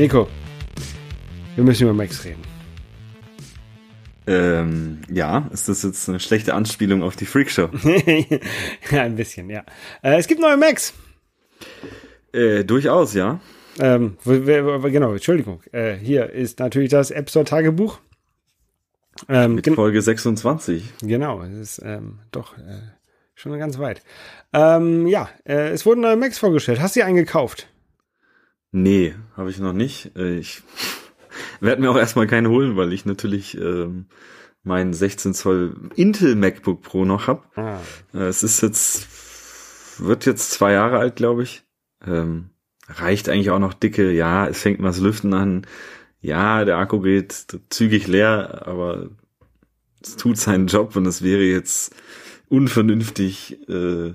Nico, wir müssen über Max reden. Ähm, ja, ist das jetzt eine schlechte Anspielung auf die Freakshow? ja, ein bisschen, ja. Äh, es gibt neue Macs. Äh, durchaus, ja. Ähm, genau, Entschuldigung. Äh, hier ist natürlich das App Store Tagebuch. Ähm, Mit Folge 26. Genau, es ist ähm, doch äh, schon ganz weit. Ähm, ja, äh, es wurden neue Macs vorgestellt. Hast du die eingekauft? Nee, habe ich noch nicht. Äh, ich werde mir auch erstmal keine holen, weil ich natürlich ähm, meinen 16 Zoll Intel MacBook Pro noch hab. Ah. Äh, es ist jetzt, wird jetzt zwei Jahre alt, glaube ich. Ähm, reicht eigentlich auch noch dicke. Ja, es fängt mal das Lüften an. Ja, der Akku geht zügig leer, aber es tut seinen Job und es wäre jetzt unvernünftig, äh,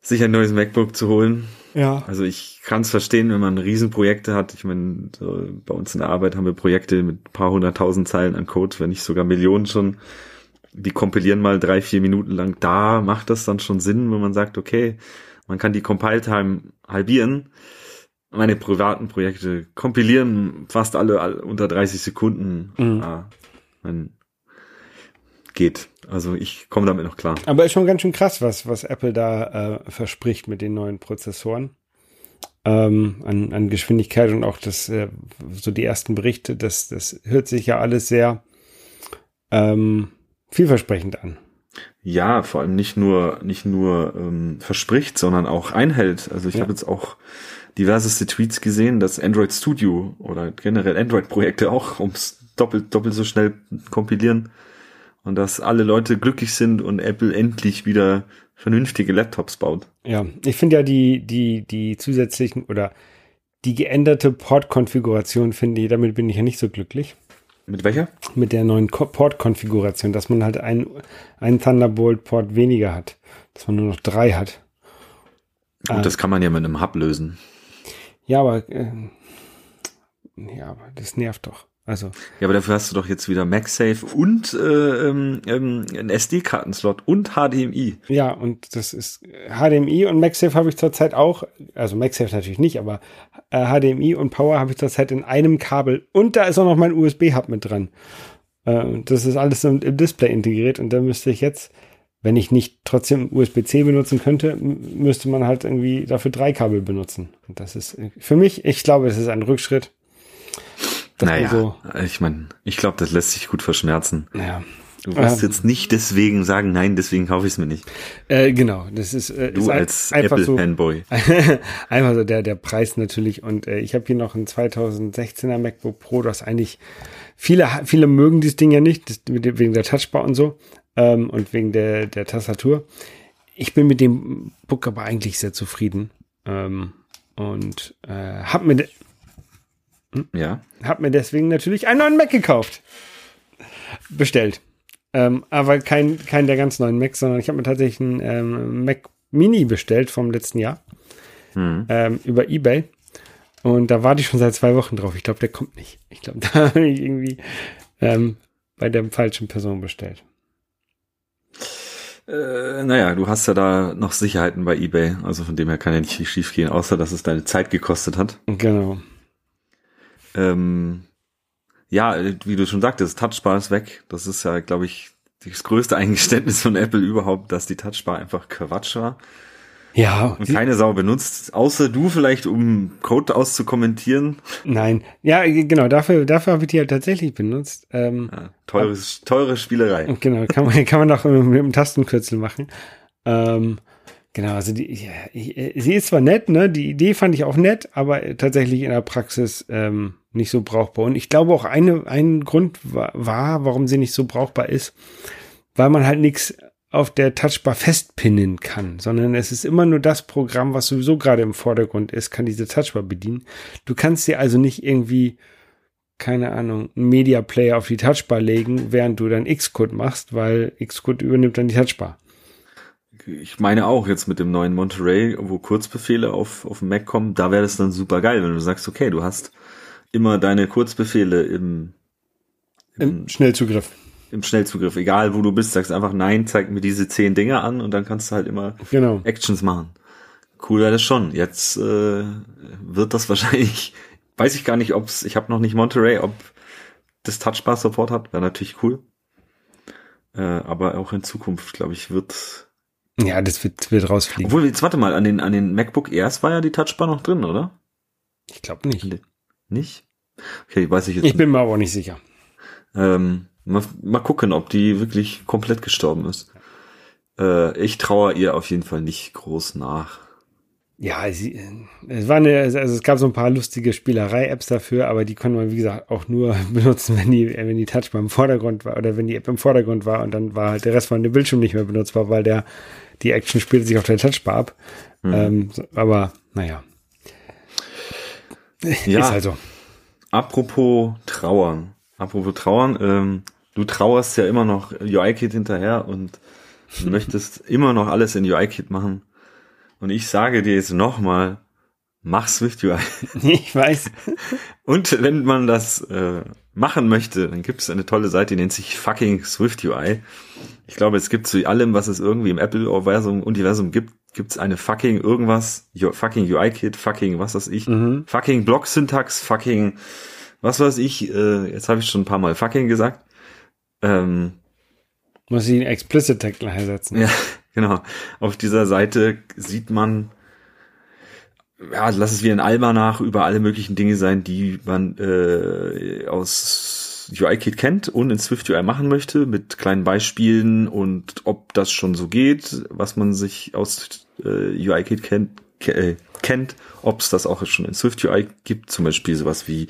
sich ein neues MacBook zu holen. Ja. Also ich kann es verstehen, wenn man Riesenprojekte hat. Ich meine, so bei uns in der Arbeit haben wir Projekte mit paar hunderttausend Zeilen an Code, wenn nicht sogar Millionen schon. Die kompilieren mal drei, vier Minuten lang. Da macht das dann schon Sinn, wenn man sagt, okay, man kann die Compile-Time halbieren. Meine privaten Projekte kompilieren fast alle, unter 30 Sekunden. Mhm. Ah, man, geht. Also ich komme damit noch klar. Aber ist schon ganz schön krass, was, was Apple da äh, verspricht mit den neuen Prozessoren. Ähm, an, an Geschwindigkeit und auch das, äh, so die ersten Berichte, das, das hört sich ja alles sehr ähm, vielversprechend an. Ja, vor allem nicht nur, nicht nur ähm, verspricht, sondern auch einhält. Also ich ja. habe jetzt auch diverseste Tweets gesehen, dass Android Studio oder generell Android-Projekte auch ums doppelt, doppelt so schnell kompilieren und dass alle Leute glücklich sind und Apple endlich wieder vernünftige Laptops baut. Ja, ich finde ja die, die, die zusätzlichen oder die geänderte Port-Konfiguration finde ich, damit bin ich ja nicht so glücklich. Mit welcher? Mit der neuen Port-Konfiguration, dass man halt einen, einen Thunderbolt-Port weniger hat. Dass man nur noch drei hat. Gut, äh, das kann man ja mit einem Hub lösen. Ja, aber, äh, ja, aber das nervt doch. Also. Ja, aber dafür hast du doch jetzt wieder MagSafe und äh, ähm, ähm ein SD-Kartenslot und HDMI. Ja, und das ist HDMI und MagSafe habe ich zurzeit auch, also MagSafe natürlich nicht, aber äh, HDMI und Power habe ich zurzeit in einem Kabel und da ist auch noch mein USB-Hub mit dran. Äh, das ist alles im, im Display integriert und da müsste ich jetzt, wenn ich nicht trotzdem USB-C benutzen könnte, müsste man halt irgendwie dafür drei Kabel benutzen. Und das ist für mich, ich glaube, es ist ein Rückschritt. Naja, so ich meine, ich glaube, das lässt sich gut verschmerzen. Ja. Du wirst ähm, jetzt nicht deswegen sagen, nein, deswegen kaufe ich es mir nicht. Äh, genau, das ist äh, du ist als Apple-Fanboy. So, einfach so der der Preis natürlich. Und äh, ich habe hier noch ein 2016er MacBook Pro, das eigentlich viele viele mögen dieses Ding ja nicht das, wegen der Touchbar und so ähm, und wegen der der Tastatur. Ich bin mit dem Book aber eigentlich sehr zufrieden ähm, und äh, habe mir? Ja. Hab mir deswegen natürlich einen neuen Mac gekauft. Bestellt. Ähm, aber kein, kein der ganz neuen Macs, sondern ich habe mir tatsächlich einen ähm, Mac Mini bestellt vom letzten Jahr. Mhm. Ähm, über Ebay. Und da warte ich schon seit zwei Wochen drauf. Ich glaube, der kommt nicht. Ich glaube, da habe ich irgendwie ähm, bei der falschen Person bestellt. Äh, naja, du hast ja da noch Sicherheiten bei eBay. Also von dem her kann ja nicht viel schief gehen, außer dass es deine Zeit gekostet hat. Genau. Ähm, ja, wie du schon sagtest, Touchbar ist weg. Das ist ja, glaube ich, das größte Eingeständnis von Apple überhaupt, dass die Touchbar einfach Quatsch war. Ja. Und keine Sau benutzt, außer du vielleicht, um Code auszukommentieren. Nein. Ja, genau, dafür, dafür habe ich die halt tatsächlich benutzt. Ähm, ja, teures, teure Spielerei. Genau, kann man, kann man auch mit dem Tastenkürzel machen. Ähm, Genau, also die, sie ist zwar nett, ne? Die Idee fand ich auch nett, aber tatsächlich in der Praxis ähm, nicht so brauchbar. Und ich glaube auch eine, ein Grund war, war, warum sie nicht so brauchbar ist, weil man halt nichts auf der Touchbar festpinnen kann, sondern es ist immer nur das Programm, was sowieso gerade im Vordergrund ist, kann diese Touchbar bedienen. Du kannst dir also nicht irgendwie, keine Ahnung, einen Media Player auf die Touchbar legen, während du dann Xcode machst, weil Xcode übernimmt dann die Touchbar ich meine auch jetzt mit dem neuen Monterey, wo Kurzbefehle auf, auf Mac kommen, da wäre das dann super geil, wenn du sagst, okay, du hast immer deine Kurzbefehle im, im, im Schnellzugriff. Im Schnellzugriff, egal wo du bist, sagst einfach nein, zeig mir diese zehn Dinge an und dann kannst du halt immer genau. Actions machen. cool wäre das schon. Jetzt äh, wird das wahrscheinlich, weiß ich gar nicht, ob's, ich habe noch nicht Monterey, ob das Touchbar Support hat, wäre natürlich cool. Äh, aber auch in Zukunft, glaube ich, wird. Ja, das wird, wird rausfliegen. Obwohl, jetzt warte mal, an den, an den MacBook Airs war ja die Touchbar noch drin, oder? Ich glaube nicht. Nicht? Okay, weiß ich jetzt Ich bin mir aber auch nicht sicher. Ähm, mal, mal gucken, ob die wirklich komplett gestorben ist. Äh, ich traue ihr auf jeden Fall nicht groß nach. Ja, sie, es war eine, also es gab so ein paar lustige Spielerei-Apps dafür, aber die konnte man, wie gesagt, auch nur benutzen, wenn die, wenn die Touchbar im Vordergrund war oder wenn die App im Vordergrund war und dann war halt der Rest von dem Bildschirm nicht mehr benutzbar, weil der, die Action spielte sich auf der Touchbar ab. Mhm. Ähm, aber, naja. Ja. Ist also. Apropos Trauern. Apropos Trauern, ähm, du trauerst ja immer noch UI-Kit hinterher und möchtest immer noch alles in UI-Kit machen. Und ich sage dir jetzt nochmal, mach Swift UI. Ich weiß. Und wenn man das äh, machen möchte, dann gibt es eine tolle Seite, die nennt sich fucking Swift UI. Ich glaube, es gibt zu allem, was es irgendwie im Apple-Universum Universum gibt, gibt es eine fucking irgendwas, fucking UI-Kit, fucking was weiß ich, mhm. fucking Block-Syntax, fucking was weiß ich, äh, jetzt habe ich schon ein paar Mal fucking gesagt. Ähm, Muss ich einen Explicit Tag setzen. Ja, genau. Auf dieser Seite sieht man, ja, lass es wie ein Almanach über alle möglichen Dinge sein, die man äh, aus UI-Kit kennt und in Swift UI machen möchte, mit kleinen Beispielen und ob das schon so geht, was man sich aus äh, UI-Kit kennt, äh, kennt, ob es das auch schon in Swift UI gibt, zum Beispiel sowas wie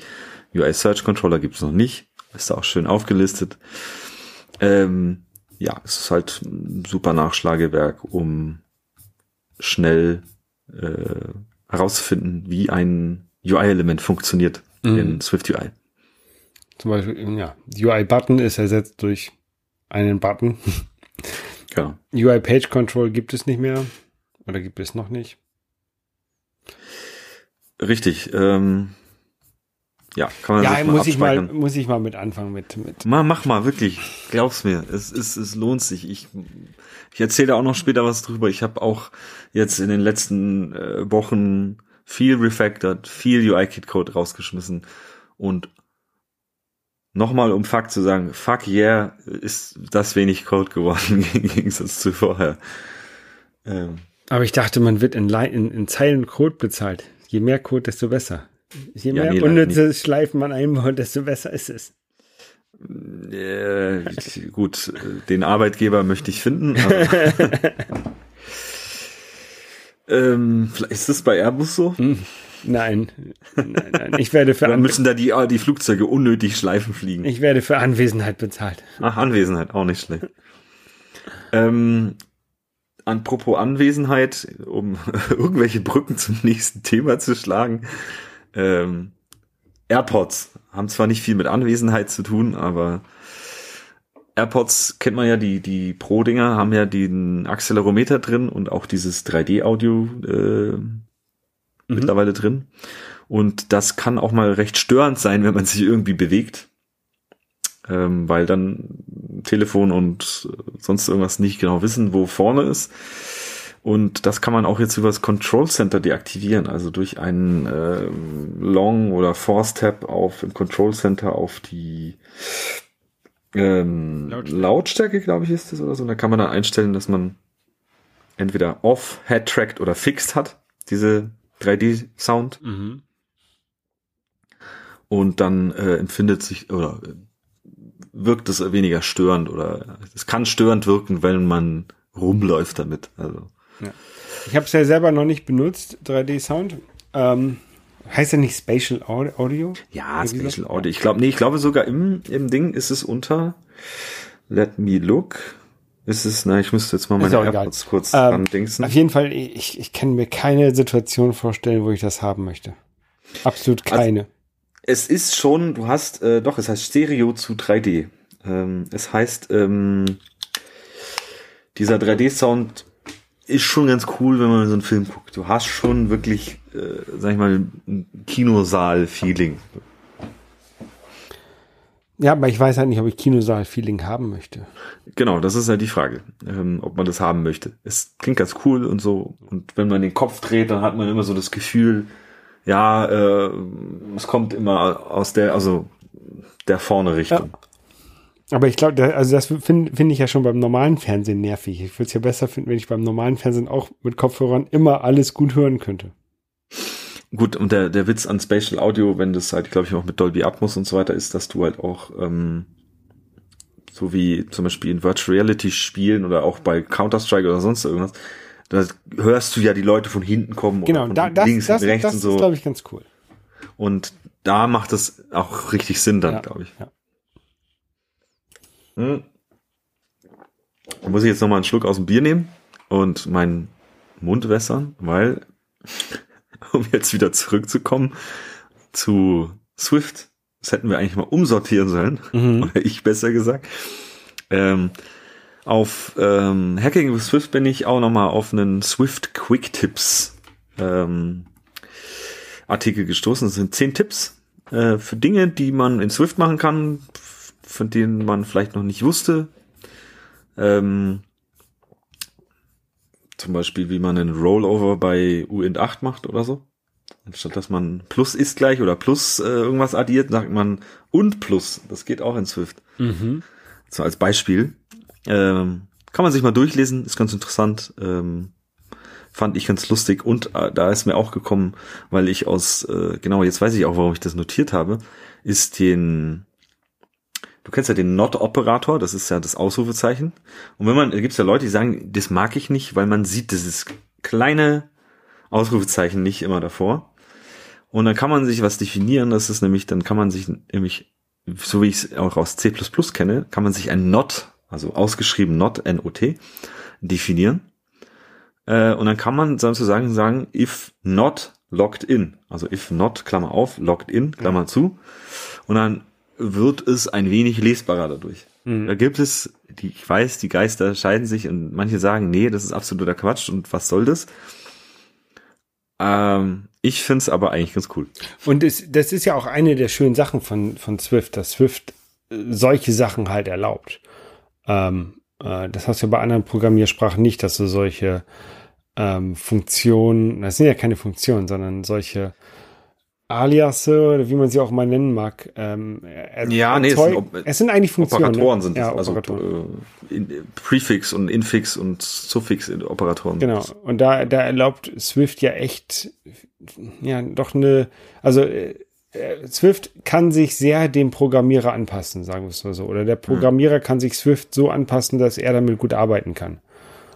UI Search Controller gibt es noch nicht, ist da auch schön aufgelistet. Ähm, ja, es ist halt ein super Nachschlagewerk, um schnell äh, herauszufinden, wie ein UI-Element funktioniert mhm. in Swift UI. Zum Beispiel, ja, UI-Button ist ersetzt durch einen Button. Ja. UI-Page-Control gibt es nicht mehr. Oder gibt es noch nicht? Richtig. Ähm, ja, kann man ja, sich mal muss ich mal muss ich mal mit anfangen mit mit. Mal mach mal wirklich, glaub's mir, es es, es lohnt sich. Ich ich erzähle auch noch später was drüber. Ich habe auch jetzt in den letzten äh, Wochen viel refactored, viel UI-Kit Code rausgeschmissen und nochmal um Fakt zu sagen, fuck yeah, ist das wenig Code geworden im Gegensatz zu vorher. Ähm. Aber ich dachte, man wird in, in, in Zeilen Code bezahlt. Je mehr Code, desto besser. Je mehr ja, nee, unnütze Schleifen man einbaut, desto besser ist es. Äh, gut, den Arbeitgeber möchte ich finden. ähm, vielleicht ist das bei Airbus so? Hm, nein, nein, nein. Ich werde für Dann müssen da die, die Flugzeuge unnötig Schleifen fliegen. Ich werde für Anwesenheit bezahlt. Ach, Anwesenheit, auch nicht schlecht. ähm, apropos Anwesenheit, um irgendwelche Brücken zum nächsten Thema zu schlagen. Ähm, AirPods haben zwar nicht viel mit Anwesenheit zu tun, aber AirPods kennt man ja, die, die Pro-Dinger haben ja den Accelerometer drin und auch dieses 3D-Audio äh, mhm. mittlerweile drin. Und das kann auch mal recht störend sein, wenn man sich irgendwie bewegt. Ähm, weil dann Telefon und sonst irgendwas nicht genau wissen, wo vorne ist. Und das kann man auch jetzt über das Control Center deaktivieren, also durch einen äh, Long- oder Force-Tab auf im Control Center auf die ähm, Lautstärke, Lautstärke glaube ich, ist das oder so. Und da kann man dann einstellen, dass man entweder off, head tracked oder fixed hat, diese 3D-Sound. Mhm. Und dann äh, empfindet sich oder äh, wirkt es weniger störend oder es kann störend wirken, wenn man rumläuft damit. Also ja. Ich habe es ja selber noch nicht benutzt, 3D-Sound. Ähm, heißt ja nicht Spatial Audio? Ja, Spatial? Audio. Ich glaube, nee, ich glaube sogar im, im Ding ist es unter Let me look. Ist es, na, ich müsste jetzt mal meine AirPods kurz ähm, dingsen. Auf jeden Fall, ich, ich kann mir keine Situation vorstellen, wo ich das haben möchte. Absolut also, keine. Also, es ist schon, du hast, äh, doch, es heißt Stereo zu 3D. Ähm, es heißt, ähm, dieser 3D-Sound ist schon ganz cool, wenn man so einen Film guckt. Du hast schon wirklich, äh, sag ich mal, ein Kinosaal-Feeling. Ja, aber ich weiß halt nicht, ob ich Kinosaal-Feeling haben möchte. Genau, das ist halt die Frage, ähm, ob man das haben möchte. Es klingt ganz cool und so. Und wenn man den Kopf dreht, dann hat man immer so das Gefühl, ja, äh, es kommt immer aus der, also der vorne Richtung. Ja. Aber ich glaube, also das finde find ich ja schon beim normalen Fernsehen nervig. Ich würde es ja besser finden, wenn ich beim normalen Fernsehen auch mit Kopfhörern immer alles gut hören könnte. Gut, und der, der Witz an Spatial Audio, wenn das halt, glaube ich, auch mit Dolby Atmos und so weiter ist, dass du halt auch, ähm, so wie zum Beispiel in Virtual Reality Spielen oder auch bei Counter-Strike oder sonst irgendwas, da hörst du ja die Leute von hinten kommen genau, oder da, das, links das, und rechts das und so. ist, glaube ich, ganz cool. Und da macht es auch richtig Sinn dann, Ja, glaube ich. ja. Hm. Da muss ich jetzt noch mal einen Schluck aus dem Bier nehmen und meinen Mund wässern, weil, um jetzt wieder zurückzukommen zu Swift, das hätten wir eigentlich mal umsortieren sollen, Mhm. oder ich besser gesagt. Ähm, auf ähm, Hacking with Swift bin ich auch noch mal auf einen Swift Quick Tips ähm, Artikel gestoßen. Das sind zehn Tipps äh, für Dinge, die man in Swift machen kann, von denen man vielleicht noch nicht wusste. Ähm, zum Beispiel, wie man einen Rollover bei UINT 8 macht oder so. Anstatt dass man Plus ist gleich oder Plus äh, irgendwas addiert, sagt man und Plus. Das geht auch in Swift. Mhm. So als Beispiel. Ähm, kann man sich mal durchlesen, ist ganz interessant. Ähm, fand ich ganz lustig und äh, da ist mir auch gekommen, weil ich aus, äh, genau, jetzt weiß ich auch, warum ich das notiert habe, ist den, du kennst ja den Not-Operator, das ist ja das Ausrufezeichen. Und wenn man, da gibt's ja Leute, die sagen, das mag ich nicht, weil man sieht dieses kleine Ausrufezeichen nicht immer davor. Und dann kann man sich was definieren, das ist nämlich, dann kann man sich nämlich, so wie ich es auch aus C++ kenne, kann man sich ein Not, also ausgeschrieben Not, N-O-T, definieren. Äh, und dann kann man sozusagen sagen, if not logged in. Also if not, Klammer auf, logged in, Klammer zu. Und dann wird es ein wenig lesbarer dadurch. Da gibt es, die, ich weiß, die Geister scheiden sich und manche sagen, nee, das ist absoluter Quatsch und was soll das? Ähm, ich find's aber eigentlich ganz cool. Und es, das ist ja auch eine der schönen Sachen von, von Swift, dass Swift äh, solche Sachen halt erlaubt. Ähm, äh, das hast du ja bei anderen Programmiersprachen nicht, dass du solche ähm, Funktionen, das sind ja keine Funktionen, sondern solche Aliasse oder wie man sie auch mal nennen mag. Ähm, er, Ja, nee, es sind es sind eigentlich Funktionen. Operatoren ne? sind ja, also Operatoren. äh, in, Prefix und Infix und Suffix in Operatoren. Genau. Und da, da erlaubt Swift ja echt, ja, doch eine, also äh, äh, Swift kann sich sehr dem Programmierer anpassen, sagen wir es mal so. Oder der Programmierer kann sich Swift so anpassen, dass er damit gut arbeiten kann.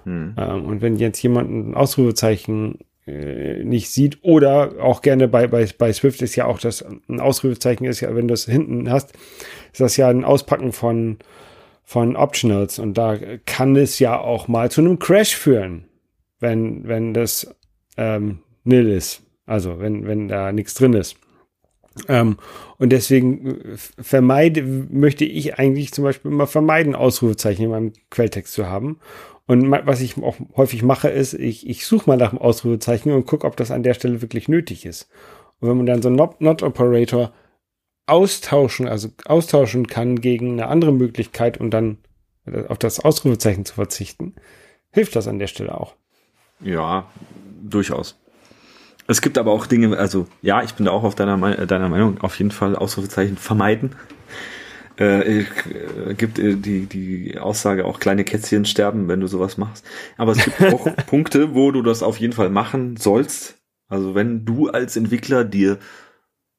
Hm. Ähm, und wenn jetzt jemand ein Ausrufezeichen nicht sieht oder auch gerne bei, bei, bei Swift ist ja auch das, ein Ausrufezeichen ist ja, wenn du es hinten hast, ist das ja ein Auspacken von, von Optionals und da kann es ja auch mal zu einem Crash führen, wenn, wenn das ähm, nil ist. Also wenn, wenn da nichts drin ist. Ähm, und deswegen äh, vermeide, möchte ich eigentlich zum Beispiel immer vermeiden, Ausrufezeichen in meinem Quelltext zu haben. Und was ich auch häufig mache, ist, ich, ich suche mal nach dem Ausrufezeichen und gucke, ob das an der Stelle wirklich nötig ist. Und wenn man dann so einen Not- Not-Operator austauschen, also austauschen kann gegen eine andere Möglichkeit und dann auf das Ausrufezeichen zu verzichten, hilft das an der Stelle auch. Ja, durchaus. Es gibt aber auch Dinge, also ja, ich bin da auch auf deiner, deiner Meinung, auf jeden Fall Ausrufezeichen vermeiden. Äh, äh, gibt äh, die, die Aussage, auch kleine Kätzchen sterben, wenn du sowas machst. Aber es gibt auch Punkte, wo du das auf jeden Fall machen sollst. Also wenn du als Entwickler dir,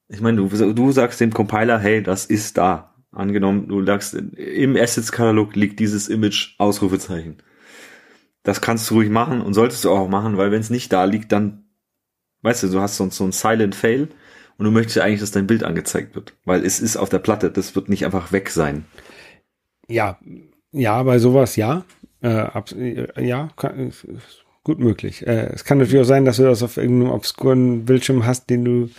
ich meine, du, du sagst dem Compiler, hey, das ist da. Angenommen, du sagst, im Assets-Katalog liegt dieses Image, Ausrufezeichen. Das kannst du ruhig machen und solltest du auch machen, weil wenn es nicht da liegt, dann, weißt du, du hast so, so ein Silent Fail und du möchtest ja eigentlich, dass dein Bild angezeigt wird, weil es ist auf der Platte, das wird nicht einfach weg sein. Ja, ja, bei sowas ja. Äh, äh, ja, kann, gut möglich. Äh, es kann natürlich auch sein, dass du das auf irgendeinem obskuren Bildschirm hast, den du,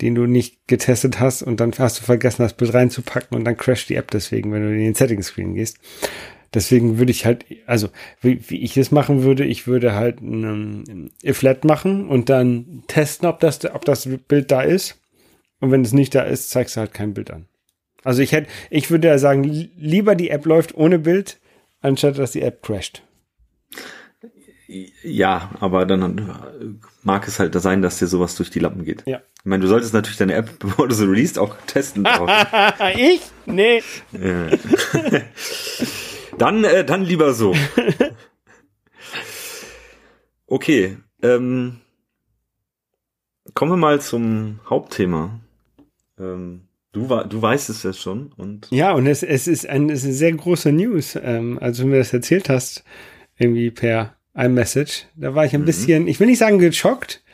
den du nicht getestet hast und dann hast du vergessen, das Bild reinzupacken und dann crasht die App deswegen, wenn du in den Settings-Screen gehst. Deswegen würde ich halt, also wie, wie ich es machen würde, ich würde halt ein If-Let machen und dann testen, ob das, ob das Bild da ist. Und wenn es nicht da ist, zeigst du halt kein Bild an. Also ich hätte, ich würde ja sagen, lieber die App läuft ohne Bild, anstatt dass die App crasht. Ja, aber dann mag es halt sein, dass dir sowas durch die Lappen geht. Ja. Ich meine, du solltest natürlich deine App, bevor du sie released, auch testen. ich? Nee. dann, äh, dann lieber so. Okay. Ähm, kommen wir mal zum Hauptthema. Ähm, du, du weißt es ja schon. Und ja, und es, es, ist ein, es ist eine sehr große News. Ähm, als du mir das erzählt hast, irgendwie per iMessage, da war ich ein mhm. bisschen, ich will nicht sagen geschockt,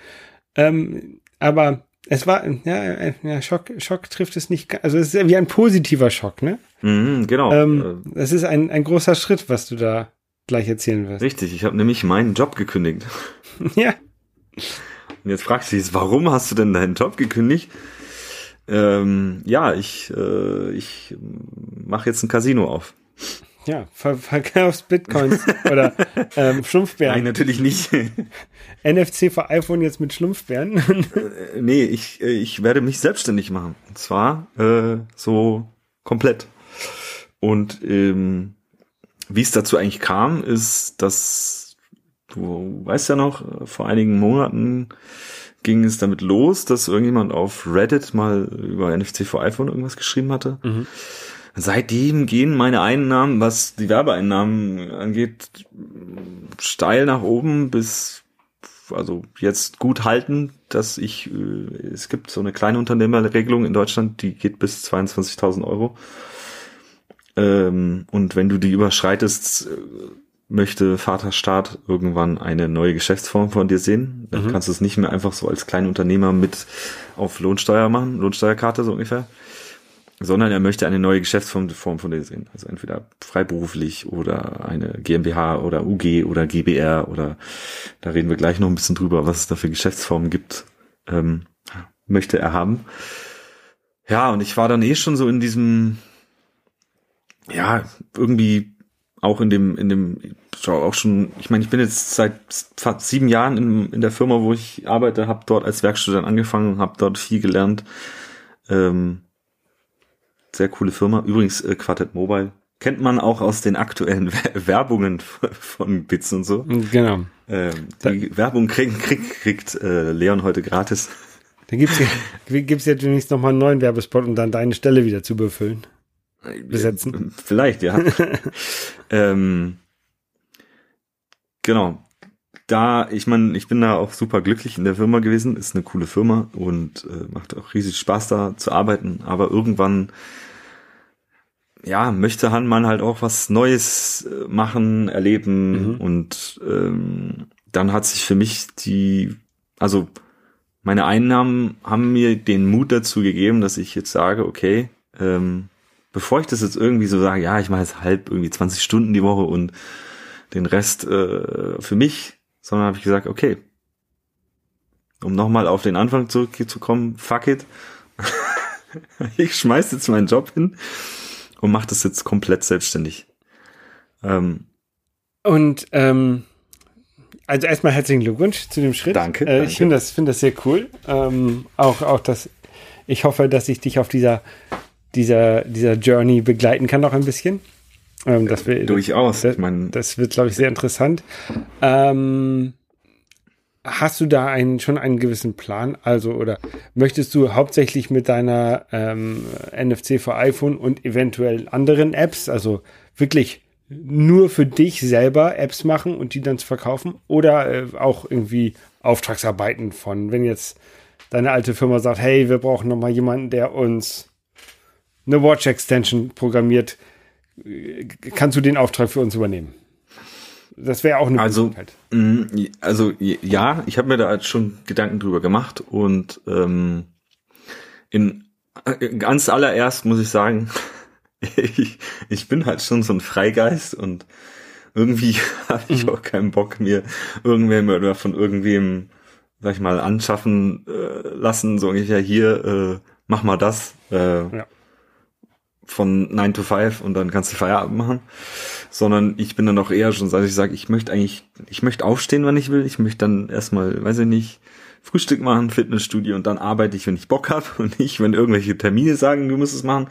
ähm, aber es war, ja, ja, Schock, Schock trifft es nicht, also es ist wie ein positiver Schock, ne? Mhm, genau. Ähm, es ist ein, ein großer Schritt, was du da gleich erzählen wirst. Richtig, ich habe nämlich meinen Job gekündigt. ja. Und jetzt fragst du dich, warum hast du denn deinen Job gekündigt? Ähm, ja, ich, äh, ich mache jetzt ein Casino auf. Ja, ver verkaufst Bitcoins oder ähm, Schlumpfbären. Nein, natürlich nicht. NFC für iPhone jetzt mit Schlumpfbären? äh, nee, ich, äh, ich werde mich selbstständig machen. Und zwar äh, so komplett. Und ähm, wie es dazu eigentlich kam, ist, dass du weißt ja noch, vor einigen Monaten ging es damit los, dass irgendjemand auf Reddit mal über NFC für iPhone irgendwas geschrieben hatte. Mhm. Seitdem gehen meine Einnahmen, was die Werbeeinnahmen angeht, steil nach oben bis also jetzt gut halten, dass ich äh, es gibt so eine kleine Unternehmerregelung in Deutschland, die geht bis 22.000 Euro. Ähm, und wenn du die überschreitest, äh, möchte Vaterstaat irgendwann eine neue Geschäftsform von dir sehen. Dann mhm. kannst du es nicht mehr einfach so als Kleinunternehmer mit auf Lohnsteuer machen, Lohnsteuerkarte so ungefähr, sondern er möchte eine neue Geschäftsform von dir sehen. Also entweder freiberuflich oder eine GmbH oder UG oder GBR oder da reden wir gleich noch ein bisschen drüber, was es da für Geschäftsformen gibt, ähm, möchte er haben. Ja, und ich war dann eh schon so in diesem ja, irgendwie auch in dem, in dem, auch schon, ich meine, ich bin jetzt seit fast sieben Jahren in, in der Firma, wo ich arbeite, habe dort als Werkstudent angefangen, habe dort viel gelernt. Ähm, sehr coole Firma. Übrigens, äh, Quartet Mobile. Kennt man auch aus den aktuellen Werbungen von Bits und so. Genau. Ähm, die da, Werbung kriegt, kriegt, kriegt äh, Leon heute gratis. Dann gibt's ja, gibt's ja demnächst nochmal einen neuen Werbespot, um dann deine Stelle wieder zu befüllen besetzen. Vielleicht, ja. ähm, genau. Da, ich meine, ich bin da auch super glücklich in der Firma gewesen, ist eine coole Firma und äh, macht auch riesig Spaß da zu arbeiten, aber irgendwann ja, möchte man halt auch was Neues äh, machen, erleben mhm. und ähm, dann hat sich für mich die, also meine Einnahmen haben mir den Mut dazu gegeben, dass ich jetzt sage, okay, ähm, bevor ich das jetzt irgendwie so sage, ja, ich mache jetzt halb irgendwie 20 Stunden die Woche und den Rest äh, für mich, sondern habe ich gesagt, okay, um nochmal auf den Anfang zurückzukommen, fuck it. ich schmeiß jetzt meinen Job hin und mache das jetzt komplett selbstständig. Ähm, und ähm, also erstmal herzlichen Glückwunsch zu dem Schritt. Danke. Äh, ich finde das, finde das sehr cool. Ähm, auch, auch das, ich hoffe, dass ich dich auf dieser dieser, dieser Journey begleiten kann noch ein bisschen. Ähm, das wir, Durchaus. Das, das wird, glaube ich, sehr interessant. Ähm, hast du da einen, schon einen gewissen Plan? Also, oder möchtest du hauptsächlich mit deiner ähm, NFC für iPhone und eventuell anderen Apps, also wirklich nur für dich selber Apps machen und die dann zu verkaufen? Oder äh, auch irgendwie Auftragsarbeiten von, wenn jetzt deine alte Firma sagt, hey, wir brauchen noch mal jemanden, der uns eine Watch Extension programmiert, kannst du den Auftrag für uns übernehmen? Das wäre auch eine also, Möglichkeit. Mm, also ja, ich habe mir da schon Gedanken drüber gemacht und ähm, in äh, ganz allererst muss ich sagen, ich, ich bin halt schon so ein Freigeist und irgendwie habe ich mhm. auch keinen Bock mir irgendwem oder von irgendwem, sag ich mal, anschaffen äh, lassen, so ungefähr hier, äh, mach mal das. Äh, ja von 9 to 5 und dann kannst du Feierabend machen, sondern ich bin dann auch eher schon, dass ich sage, ich möchte eigentlich, ich möchte aufstehen, wann ich will, ich möchte dann erstmal, weiß ich nicht, Frühstück machen, Fitnessstudio und dann arbeite ich, wenn ich Bock habe und nicht, wenn irgendwelche Termine sagen, du musst es machen,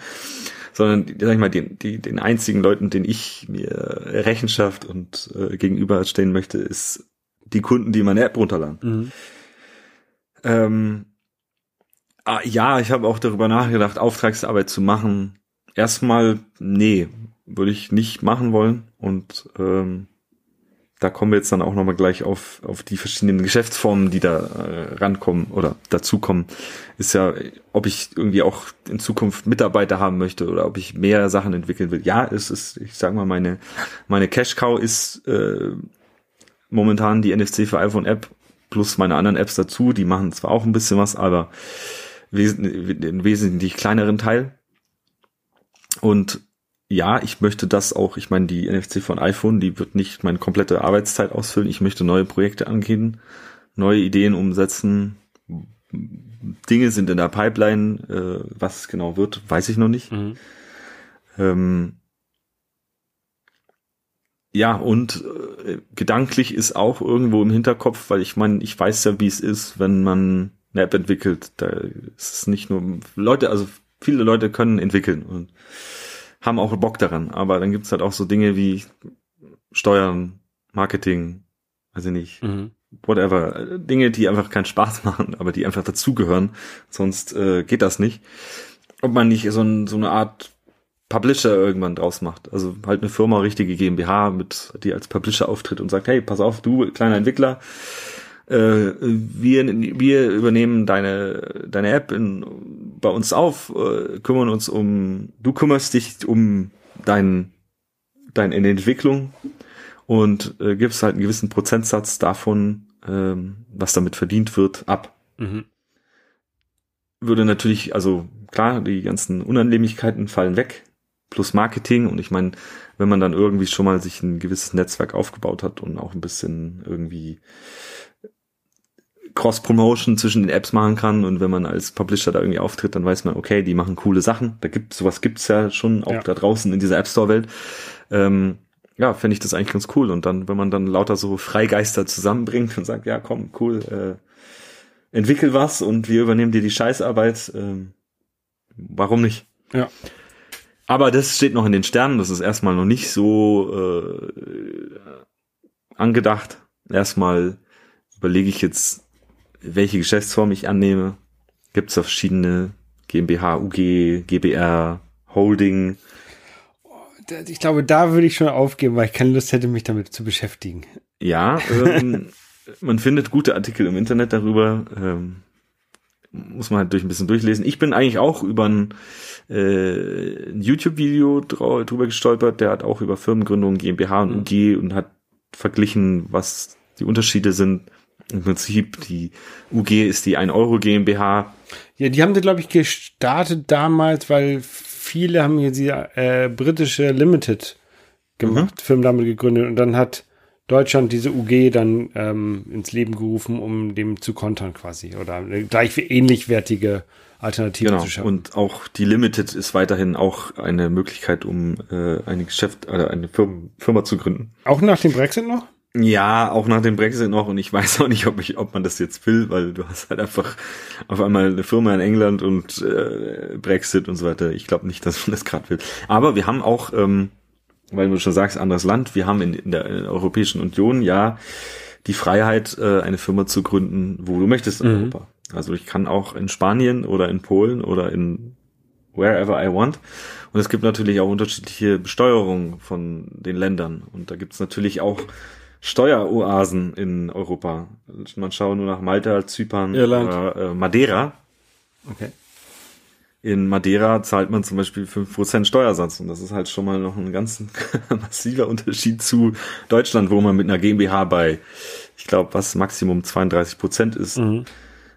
sondern, sag ich mal, den, die, den einzigen Leuten, den ich mir Rechenschaft und äh, gegenüberstellen möchte, ist die Kunden, die meine App runterladen. Mhm. Ähm, ah, ja, ich habe auch darüber nachgedacht, Auftragsarbeit zu machen. Erstmal, nee, würde ich nicht machen wollen und ähm, da kommen wir jetzt dann auch nochmal gleich auf, auf die verschiedenen Geschäftsformen, die da äh, rankommen oder dazukommen. Ist ja, ob ich irgendwie auch in Zukunft Mitarbeiter haben möchte oder ob ich mehr Sachen entwickeln will. Ja, es ist, ich sag mal, meine, meine Cash Cow ist äh, momentan die NFC für iPhone App plus meine anderen Apps dazu. Die machen zwar auch ein bisschen was, aber einen wesentlich kleineren Teil. Und ja, ich möchte das auch, ich meine, die NFC von iPhone, die wird nicht meine komplette Arbeitszeit ausfüllen. Ich möchte neue Projekte angehen, neue Ideen umsetzen. Dinge sind in der Pipeline. Äh, was es genau wird, weiß ich noch nicht. Mhm. Ähm, ja, und äh, gedanklich ist auch irgendwo im Hinterkopf, weil ich meine, ich weiß ja, wie es ist, wenn man eine App entwickelt. Da ist es nicht nur Leute, also viele Leute können entwickeln und haben auch Bock daran. Aber dann gibt's halt auch so Dinge wie Steuern, Marketing, weiß ich nicht, mhm. whatever. Dinge, die einfach keinen Spaß machen, aber die einfach dazugehören. Sonst äh, geht das nicht. Ob man nicht so, ein, so eine Art Publisher irgendwann draus macht. Also halt eine Firma, richtige GmbH, mit die als Publisher auftritt und sagt, hey, pass auf, du kleiner Entwickler, äh, wir, wir übernehmen deine, deine App in, bei uns auf, äh, kümmern uns um, du kümmerst dich um dein, deine Entwicklung und äh, gibst halt einen gewissen Prozentsatz davon, ähm, was damit verdient wird, ab. Mhm. Würde natürlich, also klar, die ganzen Unannehmlichkeiten fallen weg, plus Marketing und ich meine, wenn man dann irgendwie schon mal sich ein gewisses Netzwerk aufgebaut hat und auch ein bisschen irgendwie Cross-Promotion zwischen den Apps machen kann und wenn man als Publisher da irgendwie auftritt, dann weiß man, okay, die machen coole Sachen. Da gibt sowas gibt's ja schon auch ja. da draußen in dieser App Store Welt. Ähm, ja, fände ich das eigentlich ganz cool. Und dann, wenn man dann lauter so Freigeister zusammenbringt und sagt, ja, komm, cool, äh, entwickel was und wir übernehmen dir die Scheißarbeit, äh, warum nicht? Ja. Aber das steht noch in den Sternen, das ist erstmal noch nicht so äh, angedacht. Erstmal überlege ich jetzt, welche Geschäftsform ich annehme. Gibt es verschiedene GmbH, UG, GBR, Holding. Ich glaube, da würde ich schon aufgeben, weil ich keine Lust hätte, mich damit zu beschäftigen. Ja, ähm, man findet gute Artikel im Internet darüber. Ähm, muss man halt durch ein bisschen durchlesen. Ich bin eigentlich auch über ein, äh, ein YouTube-Video drüber gestolpert. Der hat auch über Firmengründung GmbH und UG und hat verglichen, was die Unterschiede sind im Prinzip die UG ist die 1 Euro GmbH. Ja, die haben sie, glaube ich, gestartet damals, weil viele haben hier die äh, britische Limited gemacht, mhm. Firmen damit gegründet und dann hat Deutschland diese UG dann ähm, ins Leben gerufen, um dem zu kontern quasi oder eine gleich ähnlichwertige Alternative genau. zu schaffen. Und auch die Limited ist weiterhin auch eine Möglichkeit, um äh, ein Geschäft oder äh, eine Firma, Firma zu gründen. Auch nach dem Brexit noch? Ja, auch nach dem Brexit noch und ich weiß auch nicht, ob ich, ob man das jetzt will, weil du hast halt einfach auf einmal eine Firma in England und äh, Brexit und so weiter. Ich glaube nicht, dass man das gerade will. Aber wir haben auch, ähm, weil du schon sagst, anderes Land, wir haben in, in, der, in der Europäischen Union ja die Freiheit, äh, eine Firma zu gründen, wo du möchtest in mhm. Europa. Also ich kann auch in Spanien oder in Polen oder in wherever I want. Und es gibt natürlich auch unterschiedliche Besteuerungen von den Ländern. Und da gibt es natürlich auch Steueroasen in Europa. Man schaue nur nach Malta, Zypern Irland. oder äh, Madeira. Okay. In Madeira zahlt man zum Beispiel 5% Steuersatz und das ist halt schon mal noch ein ganz massiver Unterschied zu Deutschland, wo man mit einer GmbH bei, ich glaube, was Maximum 32% ist, mhm.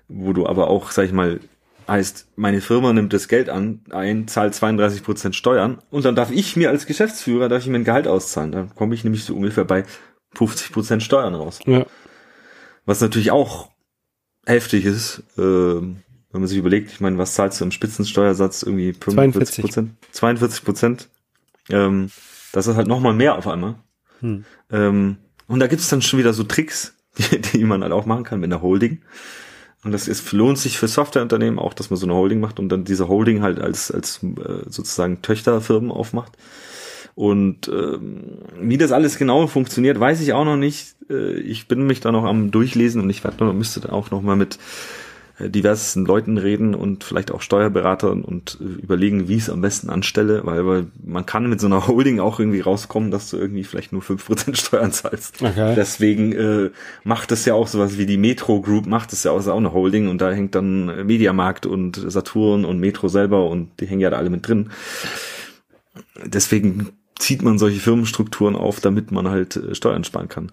wo du aber auch, sag ich mal, heißt, meine Firma nimmt das Geld an, ein, zahlt 32% Steuern und dann darf ich mir als Geschäftsführer, darf ich mir ein Gehalt auszahlen. Dann komme ich nämlich so ungefähr bei 50 Prozent Steuern raus. Ja. Was natürlich auch heftig ist, äh, wenn man sich überlegt, ich meine, was zahlst du im Spitzensteuersatz? Irgendwie 45 Prozent? 42 Prozent. Ähm, das ist halt nochmal mehr auf einmal. Hm. Ähm, und da gibt es dann schon wieder so Tricks, die, die man halt auch machen kann mit einer Holding. Und das ist, lohnt sich für Softwareunternehmen auch, dass man so eine Holding macht und dann diese Holding halt als, als äh, sozusagen Töchterfirmen aufmacht. Und ähm, wie das alles genau funktioniert, weiß ich auch noch nicht. Äh, ich bin mich da noch am Durchlesen und ich werde, müsste da auch noch mal mit äh, diversen Leuten reden und vielleicht auch Steuerberatern und äh, überlegen, wie ich es am besten anstelle, weil, weil man kann mit so einer Holding auch irgendwie rauskommen, dass du irgendwie vielleicht nur fünf Prozent Steuern zahlst. Okay. Deswegen äh, macht es ja auch sowas wie die Metro Group, macht es ja auch, ist auch eine Holding und da hängt dann Mediamarkt und Saturn und Metro selber und die hängen ja da alle mit drin. Deswegen zieht man solche Firmenstrukturen auf, damit man halt äh, Steuern sparen kann.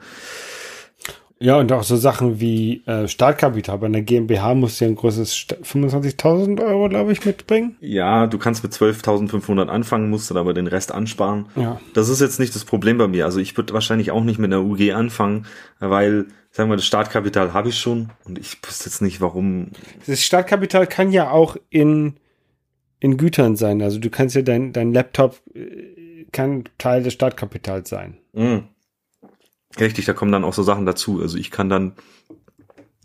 Ja, und auch so Sachen wie äh, Startkapital. Bei einer GmbH musst du ja ein großes 25.000 Euro, glaube ich, mitbringen. Ja, du kannst mit 12.500 anfangen, musst dann aber den Rest ansparen. Ja. Das ist jetzt nicht das Problem bei mir. Also ich würde wahrscheinlich auch nicht mit einer UG anfangen, weil, sagen wir, das Startkapital habe ich schon und ich wüsste jetzt nicht, warum. Das Startkapital kann ja auch in, in Gütern sein. Also du kannst ja dein, dein Laptop äh, kann Teil des Startkapitals sein. Mhm. Richtig, da kommen dann auch so Sachen dazu. Also ich kann dann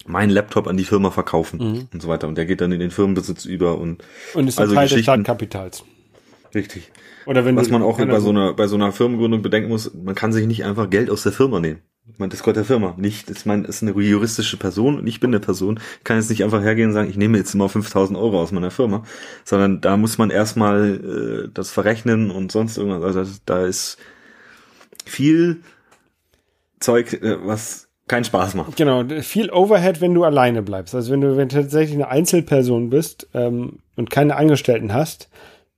meinen Laptop an die Firma verkaufen mhm. und so weiter. Und der geht dann in den Firmenbesitz über und, und ist also Teil des Startkapitals. Richtig. Oder wenn Was man auch bei so einer, bei so einer Firmengründung bedenken muss, man kann sich nicht einfach Geld aus der Firma nehmen. Das gehört der Firma. Nicht, ich meine, ist eine juristische Person und ich bin eine Person. Ich kann jetzt nicht einfach hergehen und sagen, ich nehme jetzt immer 5000 Euro aus meiner Firma, sondern da muss man erstmal äh, das verrechnen und sonst irgendwas. Also da ist viel Zeug, äh, was keinen Spaß macht. Genau, viel Overhead, wenn du alleine bleibst. Also wenn du, wenn du tatsächlich eine Einzelperson bist ähm, und keine Angestellten hast,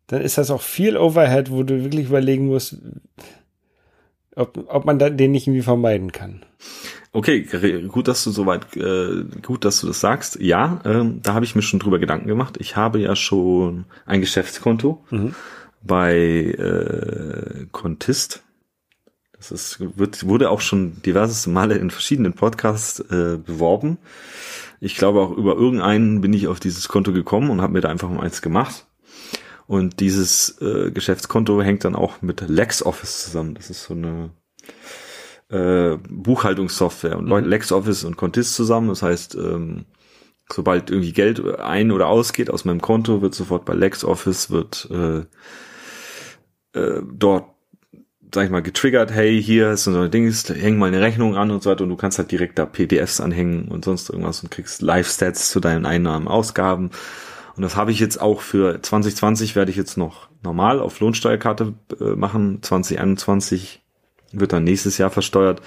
dann ist das auch viel Overhead, wo du wirklich überlegen musst, ob, ob man den nicht irgendwie vermeiden kann. Okay, gut, dass du soweit, äh, gut, dass du das sagst. Ja, ähm, da habe ich mir schon drüber Gedanken gemacht. Ich habe ja schon ein Geschäftskonto mhm. bei äh, Contist das ist, wird, wurde auch schon diverse Male in verschiedenen Podcasts äh, beworben. Ich glaube auch über irgendeinen bin ich auf dieses Konto gekommen und habe mir da einfach mal eins gemacht. Und dieses äh, Geschäftskonto hängt dann auch mit LexOffice zusammen. Das ist so eine äh, Buchhaltungssoftware und mhm. LexOffice und Contist zusammen. Das heißt, ähm, sobald irgendwie Geld ein- oder ausgeht aus meinem Konto, wird sofort bei LexOffice wird äh, äh, dort sag ich mal, getriggert, hey, hier ist so ein Ding, häng mal eine Rechnung an und so weiter und du kannst halt direkt da PDFs anhängen und sonst irgendwas und kriegst Live-Stats zu deinen Einnahmen, Ausgaben. Und das habe ich jetzt auch für 2020 werde ich jetzt noch normal auf Lohnsteuerkarte äh, machen. 2021 wird dann nächstes Jahr versteuert.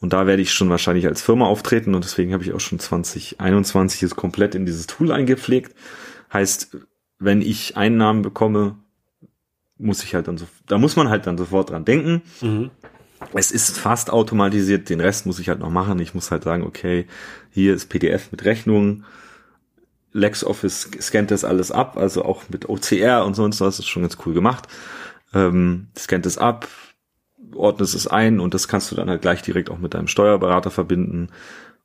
Und da werde ich schon wahrscheinlich als Firma auftreten und deswegen habe ich auch schon 2021 jetzt komplett in dieses Tool eingepflegt. Heißt, wenn ich Einnahmen bekomme, muss ich halt dann so, da muss man halt dann sofort dran denken. Mhm. Es ist fast automatisiert, den Rest muss ich halt noch machen. Ich muss halt sagen, okay, hier ist PDF mit Rechnungen. LexOffice scannt das alles ab, also auch mit OCR und sonst was, ist schon ganz cool gemacht. Ähm, scannt es ab, ordnet es ein und das kannst du dann halt gleich direkt auch mit deinem Steuerberater verbinden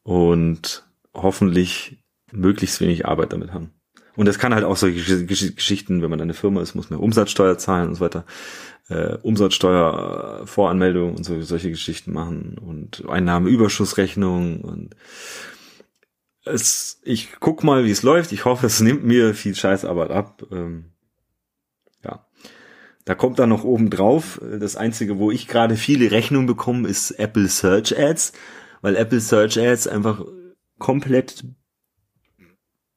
und hoffentlich möglichst wenig Arbeit damit haben. Und das kann halt auch solche Geschichten, wenn man eine Firma ist, muss man Umsatzsteuer zahlen und so weiter. Äh, Umsatzsteuer, Voranmeldung und so, solche Geschichten machen und Einnahmeüberschussrechnung und es, ich guck mal, wie es läuft. Ich hoffe, es nimmt mir viel Scheißarbeit ab. Ähm, ja. Da kommt dann noch oben drauf. Das einzige, wo ich gerade viele Rechnungen bekomme, ist Apple Search Ads, weil Apple Search Ads einfach komplett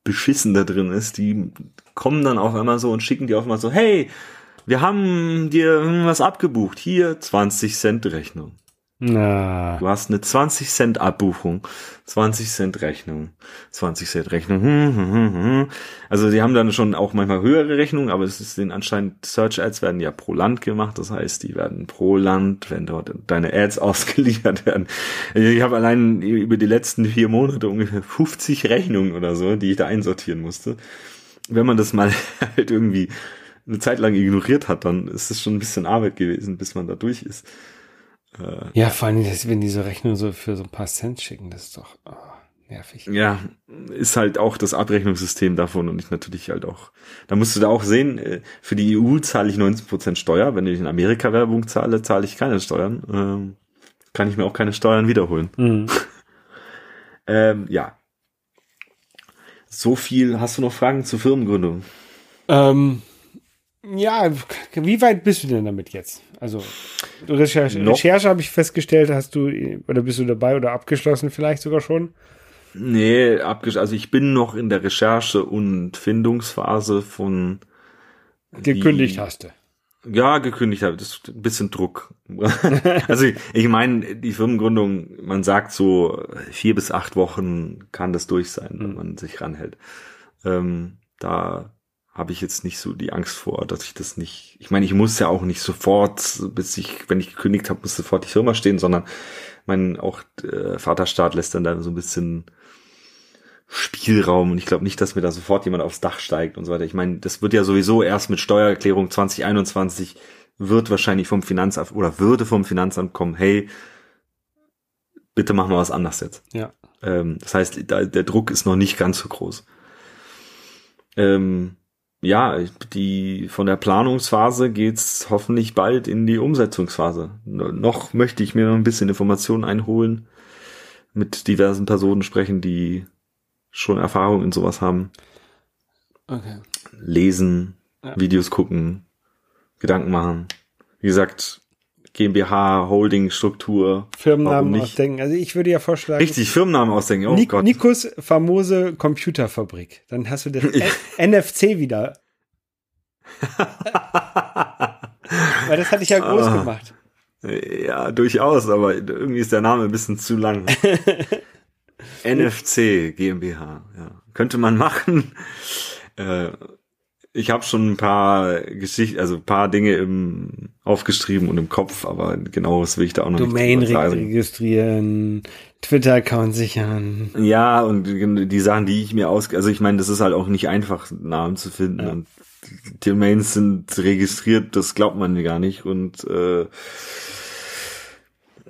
beschissen da drin ist, die kommen dann auf einmal so und schicken dir auf einmal so, hey, wir haben dir was abgebucht, hier 20 Cent Rechnung. Na. Du hast eine 20 Cent Abbuchung, 20 Cent Rechnung, 20 Cent Rechnung. Hm, hm, hm, hm. Also die haben dann schon auch manchmal höhere Rechnungen, aber es ist den anscheinend Search Ads werden ja pro Land gemacht. Das heißt, die werden pro Land, wenn dort deine Ads ausgeliefert werden. Ich habe allein über die letzten vier Monate ungefähr 50 Rechnungen oder so, die ich da einsortieren musste. Wenn man das mal halt irgendwie eine Zeit lang ignoriert hat, dann ist es schon ein bisschen Arbeit gewesen, bis man da durch ist. Äh, ja, vor allem, wenn diese Rechnung so für so ein paar Cent schicken, das ist doch oh, nervig. Ja, ist halt auch das Abrechnungssystem davon und ich natürlich halt auch. Da musst du da auch sehen, äh, für die EU zahle ich 19% Steuer. Wenn ich in Amerika Werbung zahle, zahle ich keine Steuern. Ähm, kann ich mir auch keine Steuern wiederholen. Mhm. ähm, ja. So viel. Hast du noch Fragen zur Firmengründung? Ähm, ja, wie weit bist du denn damit jetzt? Also Recherche, Recherche habe ich festgestellt, hast du oder bist du dabei oder abgeschlossen vielleicht sogar schon? Nee, abgesch also ich bin noch in der Recherche und Findungsphase von gekündigt wie, hast du. Ja, gekündigt habe. Das ist ein bisschen Druck. also ich, ich meine, die Firmengründung, man sagt so vier bis acht Wochen kann das durch sein, wenn mhm. man sich ranhält. Ähm, da habe ich jetzt nicht so die Angst vor, dass ich das nicht. Ich meine, ich muss ja auch nicht sofort, bis ich, wenn ich gekündigt habe, muss sofort die Firma stehen, sondern mein auch äh, Vaterstaat lässt dann da so ein bisschen Spielraum und ich glaube nicht, dass mir da sofort jemand aufs Dach steigt und so weiter. Ich meine, das wird ja sowieso erst mit Steuererklärung 2021 wird wahrscheinlich vom Finanzamt oder würde vom Finanzamt kommen, hey, bitte machen wir was anders jetzt. Ja. Ähm, das heißt, da, der Druck ist noch nicht ganz so groß. Ähm, ja, die von der Planungsphase geht's hoffentlich bald in die Umsetzungsphase. Noch möchte ich mir noch ein bisschen Informationen einholen, mit diversen Personen sprechen, die schon Erfahrung in sowas haben. Okay. Lesen, ja. Videos gucken, Gedanken machen. Wie gesagt, GmbH, Holding, Struktur. Firmennamen ausdenken. Also ich würde ja vorschlagen. Richtig, Firmennamen ausdenken. Oh Nik Gott. Nikos famose Computerfabrik. Dann hast du das NFC wieder. Weil das hatte ich ja groß ah. gemacht. Ja, durchaus, aber irgendwie ist der Name ein bisschen zu lang. NFC GmbH, ja. Könnte man machen. Äh, ich habe schon ein paar Geschichten, also ein paar Dinge im, aufgeschrieben und im Kopf, aber genau was will ich da auch noch Domain nicht sagen. registrieren, Twitter-Account sichern. Ja, und die Sachen, die ich mir aus, also ich meine, das ist halt auch nicht einfach, Namen zu finden ja. und Domains sind registriert, das glaubt man gar nicht und äh,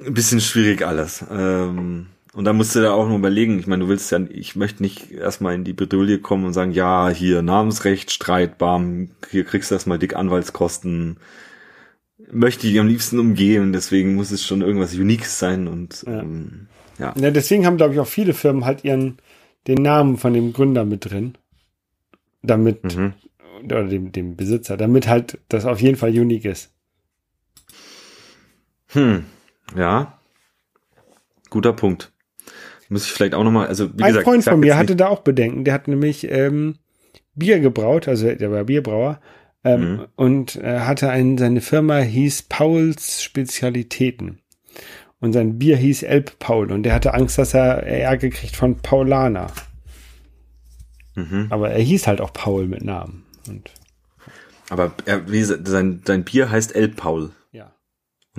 ein bisschen schwierig alles. Ähm, und da musst du da auch noch überlegen, ich meine, du willst ja, ich möchte nicht erstmal in die Bredouille kommen und sagen, ja, hier Namensrecht, Streit, bam, hier kriegst du erstmal dick Anwaltskosten. Möchte ich am liebsten umgehen, deswegen muss es schon irgendwas Uniques sein und ja. Ähm, ja. ja. Deswegen haben, glaube ich, auch viele Firmen halt ihren den Namen von dem Gründer mit drin. Damit, mhm. oder dem, dem Besitzer, damit halt das auf jeden Fall unique ist. Hm, ja. Guter Punkt. Muss ich vielleicht auch nochmal, also wie Ein gesagt. Ein Freund von mir hatte da auch Bedenken. Der hat nämlich ähm, Bier gebraut, also der war Bierbrauer. Ähm, mhm. Und äh, hatte einen, seine Firma hieß Pauls Spezialitäten. Und sein Bier hieß Elb Paul. Und der hatte Angst, dass er Ärger kriegt von Paulaner. Mhm. Aber er hieß halt auch Paul mit Namen. Und aber er, wie, sein, sein Bier heißt Elb Paul.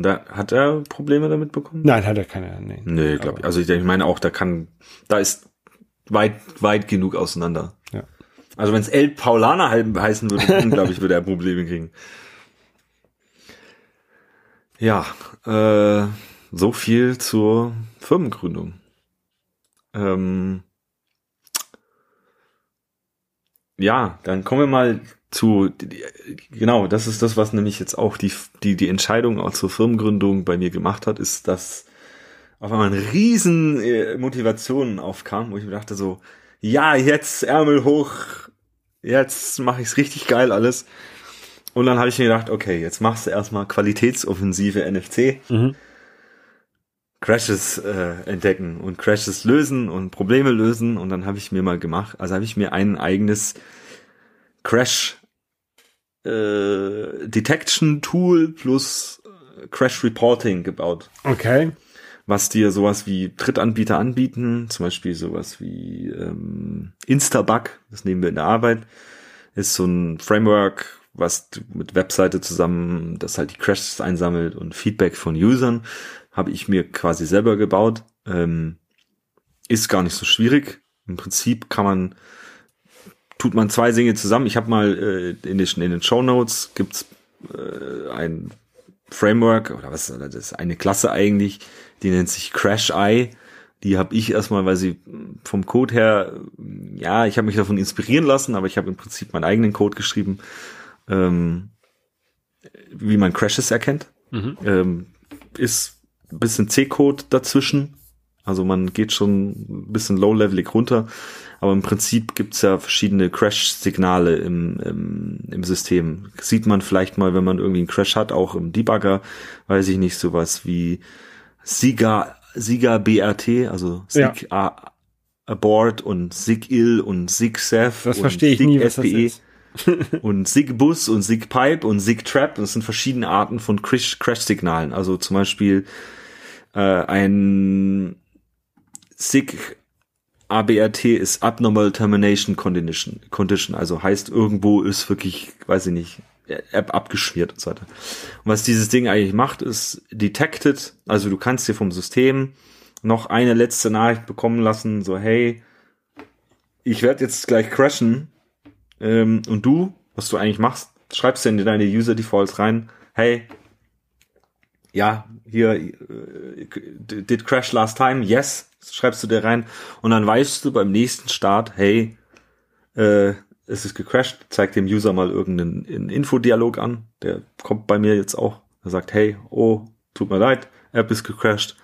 Und da hat er Probleme damit bekommen? Nein, hat er keine. Nee, nee glaube ich. Also ich, ich meine auch, da kann, da ist weit, weit genug auseinander. Ja. Also wenn es El Paulaner heißen würde, glaube ich, würde er Probleme kriegen. Ja, äh, so viel zur Firmengründung. Ähm, ja, dann kommen wir mal zu, genau, das ist das, was nämlich jetzt auch die, die, die Entscheidung auch zur Firmengründung bei mir gemacht hat, ist, dass auf einmal eine riesen äh, Motivation aufkam, wo ich mir dachte so, ja, jetzt Ärmel hoch, jetzt mache ich's richtig geil alles. Und dann habe ich mir gedacht, okay, jetzt machst du erstmal qualitätsoffensive NFC. Mhm. Crashes äh, entdecken und Crashes lösen und Probleme lösen und dann habe ich mir mal gemacht, also habe ich mir ein eigenes Crash äh, Detection Tool plus äh, Crash Reporting gebaut. Okay. Was dir sowas wie Drittanbieter anbieten, zum Beispiel sowas wie ähm, Instabug, das nehmen wir in der Arbeit, ist so ein Framework, was mit Webseite zusammen, das halt die Crashes einsammelt und Feedback von Usern, habe ich mir quasi selber gebaut. Ähm, ist gar nicht so schwierig. Im Prinzip kann man tut man zwei Dinge zusammen. Ich habe mal äh, in, den, in den Show Notes gibt's äh, ein Framework oder was das ist eine Klasse eigentlich, die nennt sich Crash Eye. Die habe ich erstmal, weil sie vom Code her, ja, ich habe mich davon inspirieren lassen, aber ich habe im Prinzip meinen eigenen Code geschrieben, ähm, wie man Crashes erkennt. Mhm. Ähm, ist ein bisschen C-Code dazwischen, Also man geht schon ein bisschen low-levelig runter, aber im Prinzip gibt's ja verschiedene Crash-Signale im, im, im System. Sieht man vielleicht mal, wenn man irgendwie einen Crash hat, auch im Debugger, weiß ich nicht, sowas wie Siga, Siga BRT, also Sig ja. Abort und Sig Ill und Sig Seth das verstehe ich Sig nie, was ist. und Sig Bus und Sig Pipe und Sig Trap, das sind verschiedene Arten von Crash-Signalen. Also zum Beispiel äh, ein SIG ABRT ist Abnormal Termination Condition, Condition, also heißt irgendwo ist wirklich, weiß ich nicht, App abgeschmiert und so weiter. Und was dieses Ding eigentlich macht, ist detected, also du kannst dir vom System noch eine letzte Nachricht bekommen lassen, so hey, ich werde jetzt gleich crashen ähm, und du, was du eigentlich machst, schreibst du in deine User Defaults rein, hey, ja, hier, äh, did crash last time? Yes, schreibst du dir rein. Und dann weißt du beim nächsten Start, hey, äh, es ist gecrashed, zeig dem User mal irgendeinen Infodialog an. Der kommt bei mir jetzt auch. Er sagt, hey, oh, tut mir leid, App ist gecrashed.